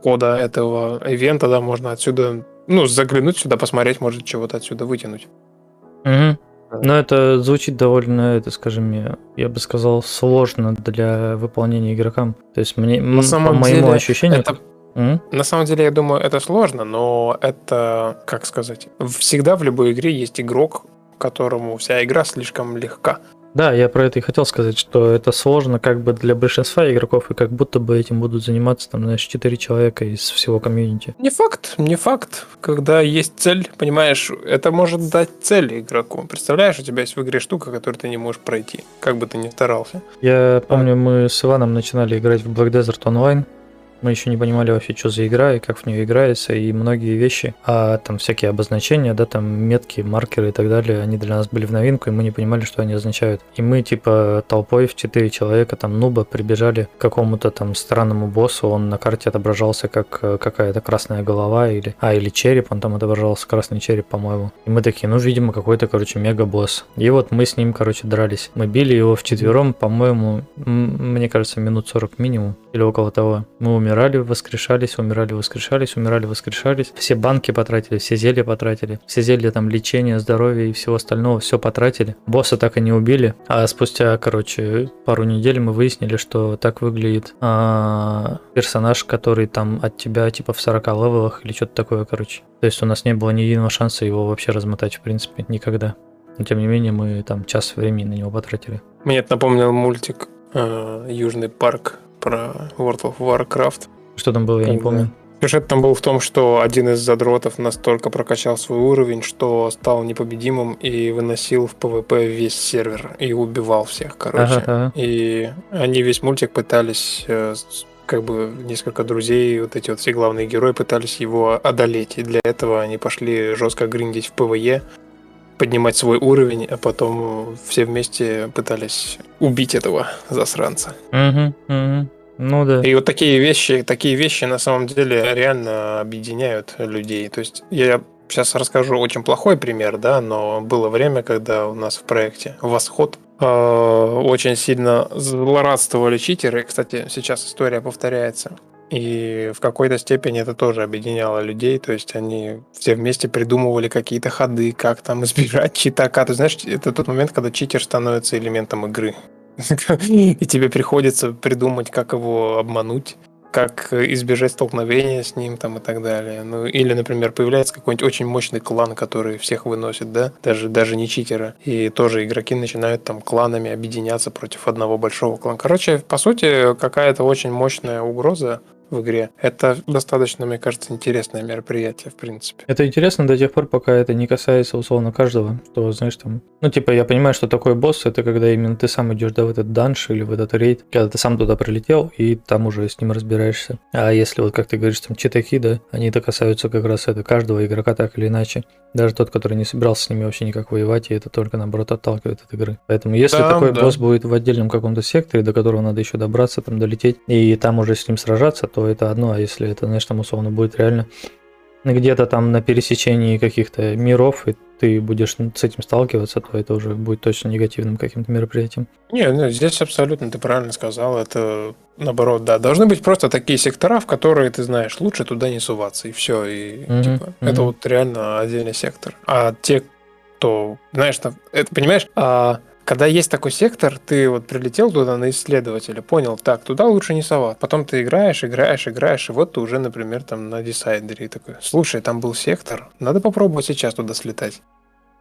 кода этого ивента, да, можно отсюда, ну, заглянуть сюда, посмотреть, может, чего-то отсюда вытянуть. Мгм. Но это звучит довольно, это, скажем, я, я бы сказал, сложно для выполнения игрокам. То есть мне, по самом моему деле, ощущению... это- М? На самом деле, я думаю, это сложно, но это, как сказать, всегда в любой игре есть игрок, которому вся игра слишком легка. Да, я про это и хотел сказать, что это сложно как бы для большинства игроков, и как будто бы этим будут заниматься, там, знаешь, 4 человека из всего комьюнити. Не факт, не факт. Когда есть цель, понимаешь, это может дать цель игроку. Представляешь, у тебя есть в игре штука, которую ты не можешь пройти, как бы ты ни старался. Я помню, мы с Иваном начинали играть в Black Desert Online. Мы еще не понимали вообще, что за игра и как в нее играется, и многие вещи, а там всякие обозначения, да, там метки, маркеры и так далее, они для нас были в новинку, и мы не понимали, что они означают. И мы, типа, толпой в 4 человека, там, нуба, прибежали к какому-то там странному боссу, он на карте отображался как э, какая-то красная голова, или, а, или череп, он там отображался, красный череп, по-моему. И мы такие, ну, видимо, какой-то, короче, мега-босс. И вот мы с ним, короче, дрались. Мы били его вчетвером, по-моему, м, мне кажется, минут 40 минимум, или около того. Мы умирали, воскрешались, умирали, воскрешались, умирали, воскрешались. Все банки потратили, все зелья потратили. Все зелья там лечения, здоровья и всего остального, все потратили. Босса так и не убили. А спустя, короче, пару недель мы выяснили, что так выглядит а, персонаж, который там от тебя типа в 40 левелах или что-то такое, короче. То есть у нас не было ни единого шанса его вообще размотать, в принципе, никогда. Но тем не менее мы там час времени на него потратили. Мне это напомнил мультик э, Южный парк про World of Warcraft. Что там было, я не помню. Сюжет там был в том, что один из задротов настолько прокачал свой уровень, что стал непобедимым и выносил в PvP весь сервер и убивал всех, короче. Ага, ага. И они весь мультик пытались, э, как бы несколько друзей, вот эти вот все главные герои пытались его одолеть. И для этого они пошли жестко гриндить в PvE, поднимать свой уровень, а потом все вместе пытались убить этого засранца. Мгм, мгм. Ну да. И вот такие вещи, такие вещи на самом деле реально объединяют людей. То есть я сейчас расскажу очень плохой пример, да, но было время, когда у нас в проекте Восход э, очень сильно злорадствовали читеры. Кстати, сейчас история повторяется. И в какой-то степени это тоже объединяло людей, то есть они все вместе придумывали какие-то ходы, как там избежать читака. Ты знаешь, это тот момент, когда читер становится элементом игры. И тебе приходится придумать, как его обмануть, как избежать столкновения с ним там и так далее. Ну, или, например, появляется какой-нибудь очень мощный клан, который всех выносит, да, даже, даже не читера. И тоже игроки начинают там кланами объединяться против одного большого клана. Короче, по сути, какая-то очень мощная угроза в игре. Это достаточно, мне кажется, интересное мероприятие, в принципе. Это интересно до тех пор, пока это не касается условно каждого. Что, знаешь, там. Ну, типа, я понимаю, что такой босс это когда именно ты сам идешь, да, в этот данж или в этот рейд, когда ты сам туда прилетел, и там уже с ним разбираешься. А если вот, как ты говоришь, там читаки, да, они это касаются как раз это каждого игрока так или иначе. Даже тот, который не собирался с ними вообще никак воевать, и это только наоборот отталкивает от игры. Поэтому если Да, такой да. босс будет в отдельном каком-то секторе, до которого надо еще добраться, там долететь, и там уже с ним сражаться, то это одно, а если это, знаешь, там условно будет реально где-то там на пересечении каких-то миров, и ты будешь с этим сталкиваться, то это уже будет точно негативным каким-то мероприятием. Не, ну, здесь абсолютно ты правильно сказал. Это наоборот, да. Должны быть просто такие сектора, в которые ты знаешь, лучше туда не суваться, и все. И Мгм, типа, мгм. это вот реально отдельный сектор. А те, кто, знаешь, там, это понимаешь, а когда есть такой сектор, ты вот прилетел туда на исследователя, понял, так, туда лучше не совать. Потом ты играешь, играешь, играешь, и вот ты уже, например, там на десайдере такой, слушай, там был сектор, надо попробовать сейчас туда слетать.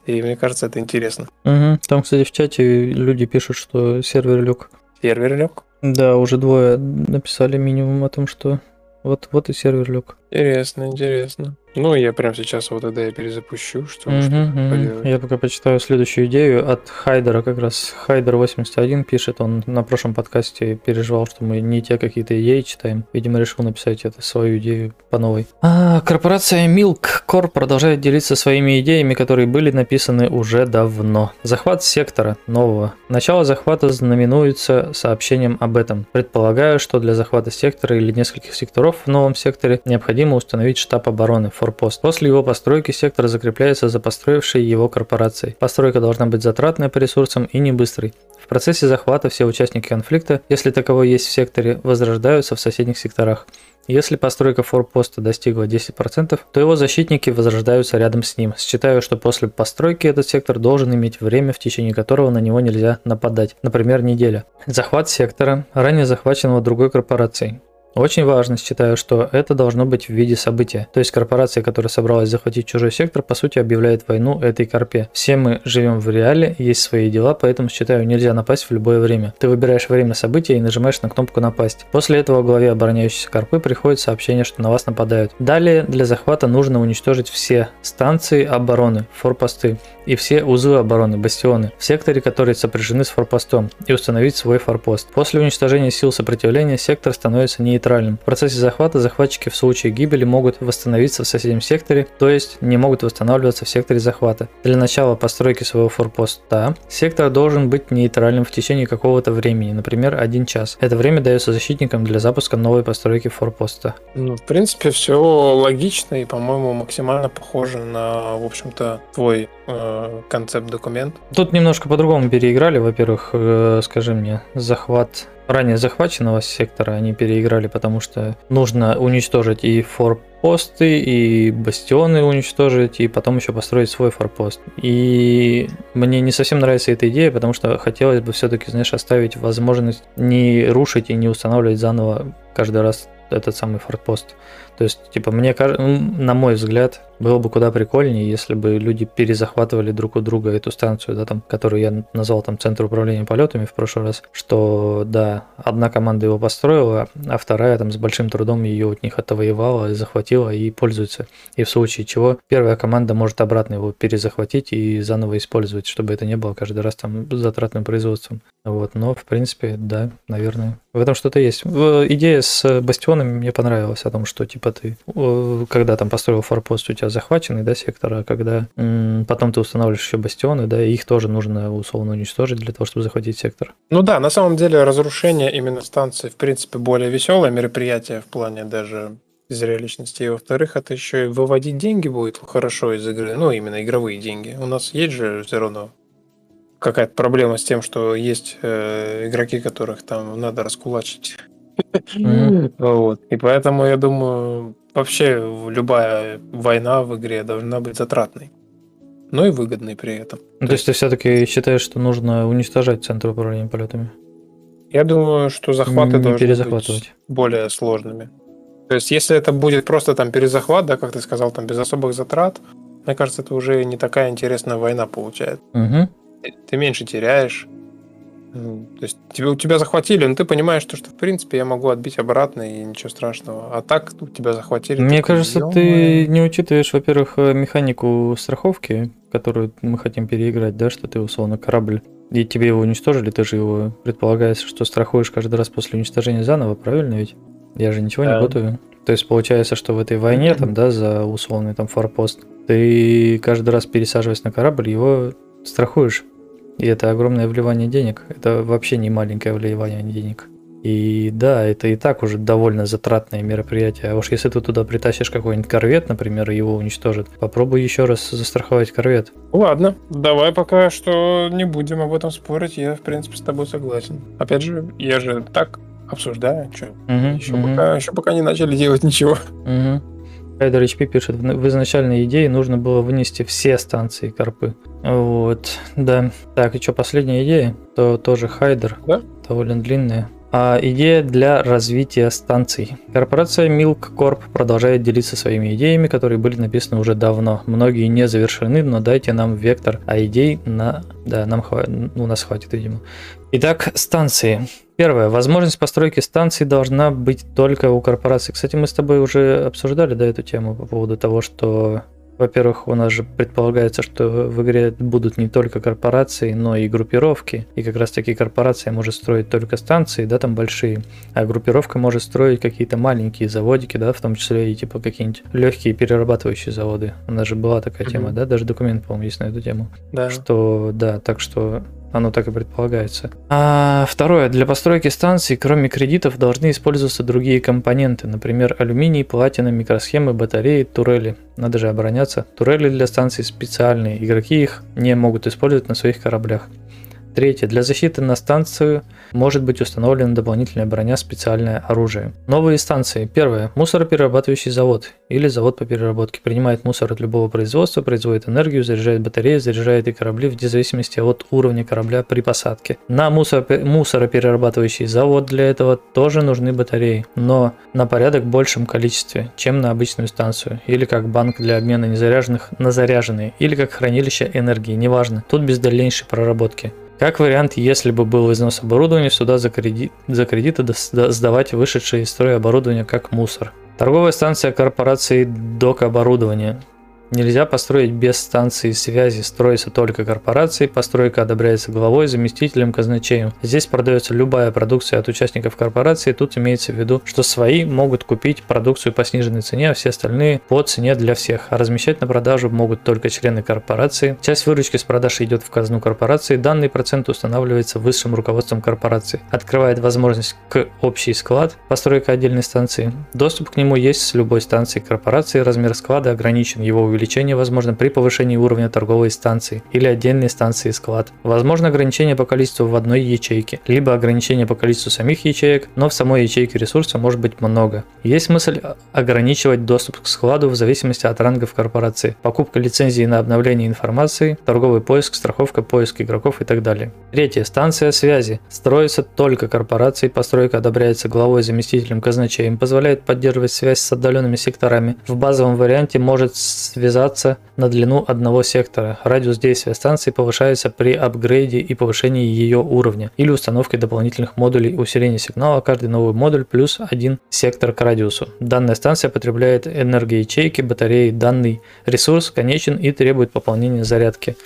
И мне кажется, это интересно. Мгм. Там, кстати, в чате люди пишут, что сервер лег. Сервер лег. Да, уже двое написали минимум о том, что вот, вот и сервер лег. Интересно, интересно. Ну, я прямо сейчас вот тогда я перезапущу, что Мгм, что поделать. Я пока почитаю следующую идею от Хайдера как раз. Хайдер 81 пишет, он на прошлом подкасте переживал, что мы не те какие-то идеи читаем. Видимо, решил написать это свою идею по новой. А, корпорация Milk Corp продолжает делиться своими идеями, которые были написаны уже давно. Захват сектора нового. Начало захвата знаменуется сообщением об этом. Предполагаю, что для захвата сектора или нескольких секторов в новом секторе необходимо установить штаб обороны, форпост. После его постройки сектор закрепляется за построившей его корпорацией. Постройка должна быть затратной по ресурсам и не быстрой. В процессе захвата все участники конфликта, если таковой есть в секторе, возрождаются в соседних секторах. Если постройка форпоста достигла 10%, то его защитники возрождаются рядом с ним. Считаю, что после постройки этот сектор должен иметь время, в течение которого на него нельзя нападать, например, неделя. Захват сектора, ранее захваченного другой корпорацией. Очень важно, считаю, что это должно быть в виде события. То есть корпорация, которая собралась захватить чужой сектор, по сути объявляет войну этой корпе. Все мы живем в реале, есть свои дела, поэтому считаю, нельзя напасть в любое время. Ты выбираешь время события и нажимаешь на кнопку напасть. После этого главе обороняющейся корпы приходит сообщение, что на вас нападают. Далее для захвата нужно уничтожить все станции обороны, форпосты и все узлы обороны, бастионы в секторе, которые сопряжены с форпостом и установить свой форпост. После уничтожения сил сопротивления сектор становится нейтральным. В процессе захвата захватчики в случае гибели могут восстановиться в соседнем секторе, то есть не могут восстанавливаться в секторе захвата. Для начала постройки своего форпоста сектор должен быть нейтральным в течение какого-то времени, например, один час. Это время дается защитникам для запуска новой постройки форпоста. Ну, в принципе, все логично и, по-моему, максимально похоже на, в общем-то, твой э, концепт документ. Тут немножко по-другому переиграли. Во-первых, э, скажи мне, захват ранее захваченного сектора они переиграли, потому что нужно уничтожить и форпосты, и бастионы уничтожить, и потом еще построить свой форпост. И мне не совсем нравится эта идея, потому что хотелось бы все-таки, знаешь, оставить возможность не рушить и не устанавливать заново каждый раз этот самый форпост. То есть, типа, мне кажется, на мой взгляд, было бы куда прикольнее, если бы люди перезахватывали друг у друга эту станцию, да, там, которую я назвал там центр управления полетами в прошлый раз, что, да, одна команда его построила, а вторая там с большим трудом ее от них отвоевала, захватила и пользуется. И в случае чего первая команда может обратно его перезахватить и заново использовать, чтобы это не было каждый раз там затратным производством. Вот, но в принципе, да, наверное, в этом что-то есть. Идея с бастионами мне понравилась о том, что типа ты, когда там построил форпост, у тебя захваченный, да, сектор, а когда потом ты устанавливаешь еще бастионы, да, их тоже нужно условно уничтожить для того, чтобы захватить сектор. Ну да, на самом деле разрушение именно станции, в принципе, более веселое мероприятие в плане даже зрелищности. И во-вторых, это еще и выводить деньги будет хорошо из игры, ну именно игровые деньги. У нас есть же все равно какая-то проблема с тем, что есть э, игроки, которых там надо раскулачить. Вот. И поэтому я думаю, вообще любая война в игре должна быть затратной. Но и выгодной при этом. Ну, то, то есть ты все-таки считаешь, что нужно уничтожать центр управления полетами? Я думаю, что захваты Не должны быть более сложными. То есть, если это будет просто там перезахват, да, как ты сказал, там без особых затрат, мне кажется, это уже не такая интересная война получается. Угу. Ты меньше теряешь. То есть тебе, у тебя захватили, но ты понимаешь, что, что в принципе я могу отбить обратно и ничего страшного. А так у тебя захватили. Мне кажется, «Ё-моё». ты не учитываешь, во-первых, э, механику страховки, которую мы хотим переиграть, да, что ты условно корабль, и тебе его уничтожили, ты же его предполагается, что страхуешь каждый раз после уничтожения заново, правильно ведь? Я же ничего Да. не готовлю. То есть получается, что в этой войне, там, да, за условный там форпост, ты каждый раз пересаживаясь на корабль, его страхуешь. И это огромное вливание денег. Это вообще не маленькое вливание денег. И да, это и так уже довольно затратное мероприятие. А уж если ты туда притащишь какой-нибудь корвет, например, и его уничтожат, попробуй еще раз застраховать корвет. Ладно, давай пока что не будем об этом спорить. Я, в принципе, с тобой согласен. Опять же, я же так обсуждаю, что Мгм, еще, мгм, пока, еще пока не начали делать ничего. мгм. Хайдер HP пишет, в в изначальной идее нужно было вынести все станции Карпы. Вот, да. Так, и что, последняя идея? То тоже Хайдер. Да. Довольно длинная. А идея для развития станций. Корпорация Milk Corp продолжает делиться своими идеями, которые были написаны уже давно. Многие не завершены, но дайте нам вектор, а идей на... Да, нам хватит, у нас хватит, видимо. Итак, станции. Первое. Возможность постройки станций должна быть только у корпорации. Кстати, мы с тобой уже обсуждали да, эту тему по поводу того, что, во-первых, у нас же предполагается, что в игре будут не только корпорации, но и группировки. И как раз таки корпорация может строить только станции, да, там большие, а группировка может строить какие-то маленькие заводики, да, в том числе и типа какие-нибудь легкие перерабатывающие заводы. У нас же была такая тема, Мгм. да, даже документ, по-моему, есть на эту тему. Да. Что, да, так что оно так и предполагается. А второе. Для постройки станций, кроме кредитов, должны использоваться другие компоненты. Например, алюминий, платина, микросхемы, батареи, турели. Надо же обороняться. Турели для станций специальные. Игроки их не могут использовать на своих кораблях. Третье. Для защиты на станцию может быть установлена дополнительная броня, специальное оружие. Новые станции. Первое. Мусороперерабатывающий завод или завод по переработке. Принимает мусор от любого производства, производит энергию, заряжает батареи, заряжает и корабли вне зависимости от уровня корабля при посадке. На мусоропе- мусороперерабатывающий завод для этого тоже нужны батареи, но на порядок большем количестве, чем на обычную станцию. Или как банк для обмена незаряженных на заряженные. Или как хранилище энергии, неважно. Тут без дальнейшей проработки. Как вариант, если бы был износ оборудования, сюда за, кредит, за кредиты сдавать вышедшее из строя оборудование как мусор. Торговая станция корпорации док оборудования. Нельзя построить без станции связи, строится только корпорации, постройка одобряется главой, заместителем, казначеем. Здесь продается любая продукция от участников корпорации, тут имеется в виду, что свои могут купить продукцию по сниженной цене, а все остальные по цене для всех. А размещать на продажу могут только члены корпорации. Часть выручки с продаж идет в казну корпорации, данный процент устанавливается высшим руководством корпорации. Открывает возможность к общий склад, постройка отдельной станции. Доступ к нему есть с любой станции корпорации, размер склада ограничен, его увеличение возможно при повышении уровня торговой станции или отдельной станции склад. Возможно ограничение по количеству в одной ячейке, либо ограничение по количеству самих ячеек, но в самой ячейке ресурса может быть много. Есть мысль ограничивать доступ к складу в зависимости от рангов корпорации, покупка лицензии на обновление информации, торговый поиск, страховка, поиск игроков и так далее. Третье. Станция связи. Строится только корпорацией, постройка одобряется главой, заместителем, казначеем, позволяет поддерживать связь с отдаленными секторами. В базовом варианте может связаться на длину одного сектора. Радиус действия станции повышается при апгрейде и повышении ее уровня или установке дополнительных модулей усиления сигнала. Каждый новый модуль плюс один сектор к радиусу. Данная станция потребляет энергоячейки, батареи. Данный ресурс конечен и требует пополнения зарядки.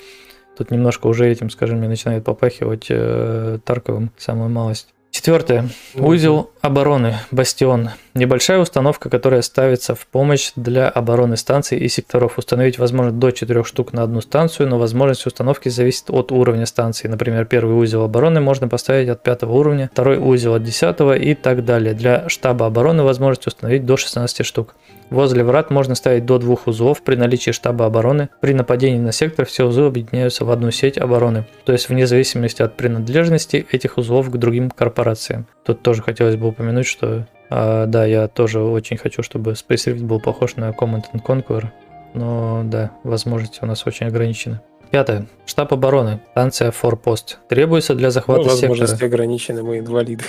Тут немножко уже этим, скажем, мне начинает попахивать э, Тарковым, самую малость. Четвертое. Узел обороны, бастион. Небольшая установка, которая ставится в помощь для обороны станций и секторов. Установить возможно до 4 штук на одну станцию, но возможность установки зависит от уровня станции. Например, первый узел обороны можно поставить от 5 уровня, второй узел от 10 и так далее. Для штаба обороны возможность установить до 16 штук. Возле врат можно ставить до двух узлов при наличии штаба обороны. При нападении на сектор все узлы объединяются в одну сеть обороны. То есть вне зависимости от принадлежности этих узлов к другим корпорациям. Тут тоже хотелось бы упомянуть, что а, да, я тоже очень хочу, чтобы Space Rift был похож на Command and Conquer. Но да, возможности у нас очень ограничены. Пятое. Штаб обороны. Станция Форпост. Требуется для Ну, захвата возможности сектора. ограничены, мы инвалиды.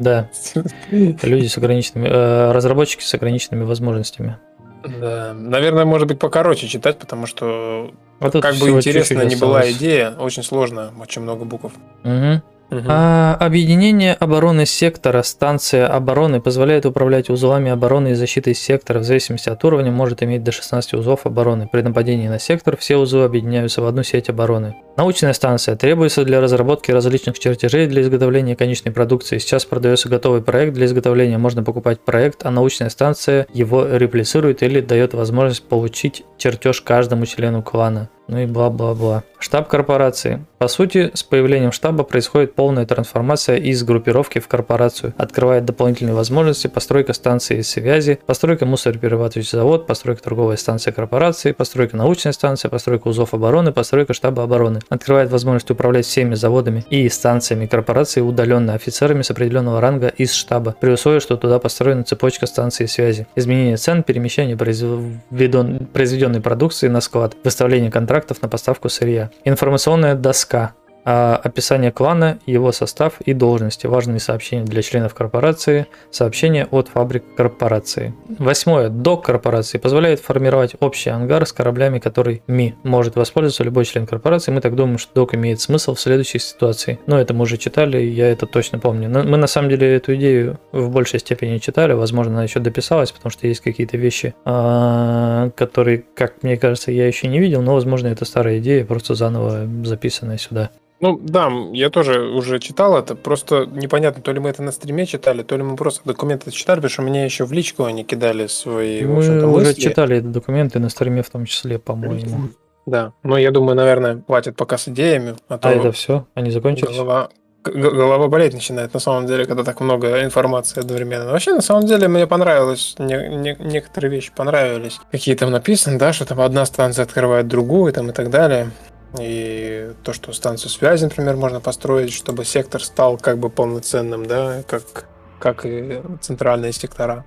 Да, люди с ограниченными, э, разработчики с ограниченными возможностями. Да, наверное, может быть покороче читать, потому что А как бы чуть-чуть не была идея, очень сложно, очень много букв. Мгм. Мгм. А, объединение обороны сектора, станция обороны позволяет управлять узлами обороны и защиты сектора в зависимости от уровня, может иметь до 16 узлов обороны. При нападении на сектор все узлы объединяются в одну сеть обороны. Научная станция требуется для разработки различных чертежей для изготовления конечной продукции. Сейчас продается готовый проект для изготовления, можно покупать проект, а научная станция его реплицирует или дает возможность получить чертеж каждому члену клана. Ну и бла-бла-бла. Штаб корпорации. По сути, с появлением штаба происходит полная трансформация из группировки в корпорацию. Открывает дополнительные возможности постройка станции связи, постройка мусороперерабатывающий завод, постройка торговой станции корпорации, постройка научной станции, постройка узлов обороны, постройка штаба обороны. Открывает возможность управлять всеми заводами и станциями корпорации удаленно офицерами с определенного ранга из штаба, при условии, что туда построена цепочка станций связи. Изменение цен, перемещение произведен- произведенной продукции на склад, выставление контрактов на поставку сырья. Информационная доска описание клана, его состав и должности, важные сообщения для членов корпорации, сообщения от фабрик корпорации. Восьмое. Док корпорации позволяет формировать общий ангар с кораблями, которыми может воспользоваться любой член корпорации. Мы так думаем, что док имеет смысл в следующей ситуации. Но это мы уже читали, я это точно помню. Но мы на самом деле эту идею в большей степени читали, возможно, она еще дописалась, потому что есть какие-то вещи, а, которые, как мне кажется, я еще не видел, но, возможно, это старая идея, просто заново записанная сюда. Ну да, я тоже уже читал это, просто непонятно, то ли мы это на стриме читали, то ли мы просто документы читали, потому что мне еще в личку они кидали свои, Мы уже мысли. читали эти документы на стриме в том числе, по-моему. Да, но я думаю, наверное, хватит пока с идеями, а то А это все? Они закончились? голова, голова болеть начинает, на самом деле, когда так много информации одновременно. Вообще, на самом деле, мне понравилось, не- не- некоторые вещи понравились. Какие там написаны, да, что там одна станция открывает другую там и так далее. И то, что станцию связи, например, можно построить, чтобы сектор стал как бы полноценным, да, как, как и центральные сектора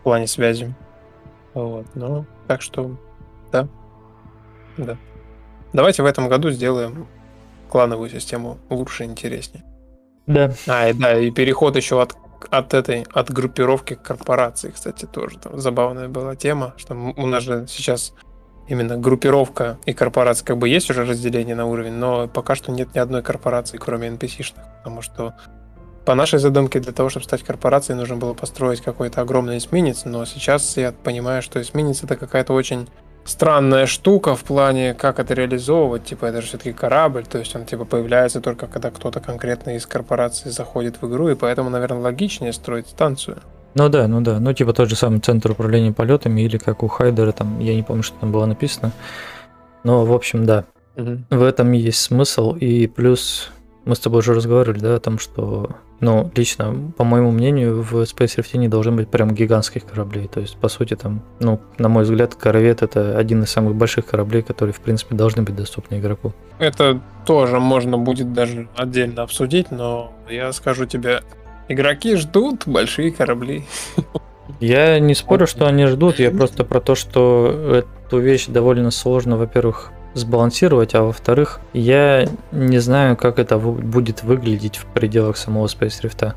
в плане связи. Вот, ну, так что, да, да. Давайте в этом году сделаем клановую систему лучше и интереснее. Да. А, и да, и переход еще от, от этой, от группировки корпорации, кстати, тоже там забавная была тема, что у нас же сейчас именно группировка и корпорация как бы есть уже разделение на уровень, но пока что нет ни одной корпорации, кроме NPC-шных, потому что по нашей задумке для того, чтобы стать корпорацией, нужно было построить какой-то огромный эсминец, но сейчас я понимаю, что эсминец это какая-то очень странная штука в плане, как это реализовывать. Типа, это же все-таки корабль, то есть он типа появляется только когда кто-то конкретно из корпорации заходит в игру, и поэтому, наверное, логичнее строить станцию. Ну да, ну да. Ну типа тот же самый центр управления полетами или как у Хайдера, там, я не помню, что там было написано. Но, в общем, да. В этом есть смысл. И плюс мы с тобой уже разговаривали, да, о том, что, ну, лично, по моему мнению, в Space Rift не должны быть прям гигантских кораблей. То есть, по сути, там, ну, на мой взгляд, корвет это один из самых больших кораблей, которые, в принципе, должны быть доступны игроку. Это тоже можно будет даже отдельно обсудить, но я скажу тебе, игроки ждут большие корабли. Я не спорю, что они ждут, я просто про то, что эту вещь довольно сложно, во-первых, сбалансировать, а во-вторых, я не знаю, как это будет выглядеть в пределах самого Space Rift.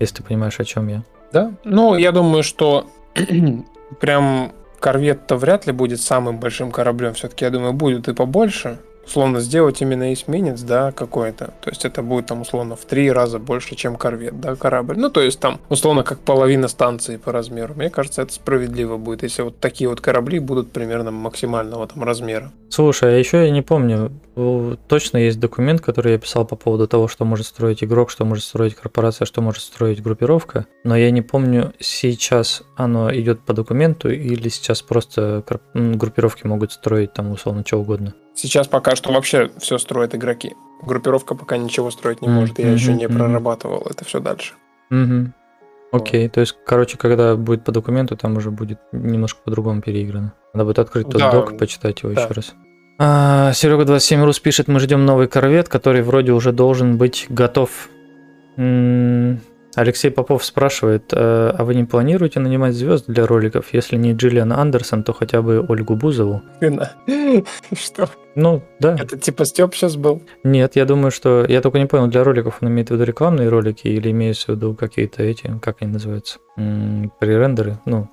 Если ты понимаешь, о чем я. Да? Ну, я думаю, что прям корвет-то вряд ли будет самым большим кораблем. Все-таки, я думаю, будет и побольше. Условно сделать именно эсминец, да, какой-то. То есть это будет там условно в три раза больше, чем корвет, да, корабль. Ну, то есть там условно как половина станции по размеру. Мне кажется, это справедливо будет, если вот такие вот корабли будут примерно максимального там размера. Слушай, а еще я не помню, точно есть документ, который я писал по поводу того, что может строить игрок, что может строить корпорация, что может строить группировка, но я не помню, сейчас оно идет по документу или сейчас просто группировки могут строить там условно что угодно. Сейчас пока что вообще все строят игроки. Группировка пока ничего строить не Мгм, может. Я еще не мгм. прорабатывал это все дальше. Угу. Окей, то есть, короче, когда будет по документу, там уже будет немножко по-другому переиграно. Надо будет открыть тот Да, док и почитать его да. еще раз. Серега 27 Рус пишет, мы ждем новый корвет, который вроде уже должен быть готов. Алексей Попов спрашивает, э, а вы не планируете нанимать звезд для роликов? Если не Джиллиан Андерсон, то хотя бы Ольгу Бузову. Хрена. Что? Ну, да. Это типа Степ сейчас был? Нет, я думаю, что... Я только не понял, для роликов он имеет в виду рекламные ролики или имеется в виду какие-то эти, как они называются, пререндеры? Ну,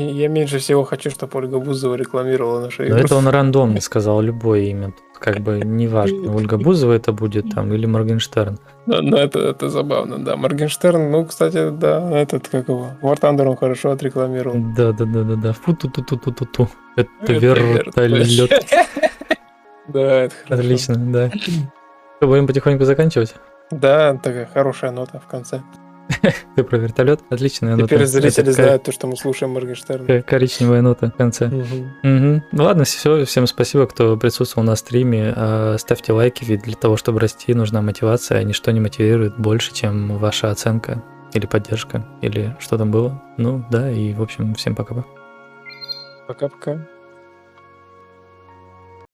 Я меньше всего хочу, чтобы Ольга Бузова рекламировала нашу но игру. это он рандомно сказал, любое имя. Тут как бы неважно, Ольга Бузова это будет там или Моргенштерн. Но, но это, это забавно, да. Моргенштерн, ну, кстати, да, этот, как его, War Thunder он хорошо отрекламировал. Да-да-да-да-да. Фу ту ту ту ту ту ту Это Это вертолет. Да, это хорошо. Отлично, да. Что, будем потихоньку заканчивать? Да, такая хорошая нота в конце. Ты про вертолет? Отличная нота. Теперь зрители знают то, что мы слушаем Моргенштерна. Коричневая нота в конце. Ну ладно, все, всем спасибо, кто присутствовал на стриме. А, Ставьте лайки, ведь для того, чтобы расти, нужна мотивация. Ничто не мотивирует больше, чем ваша оценка или поддержка, или что там было. Ну да, и в общем, всем пока. Пока-пока.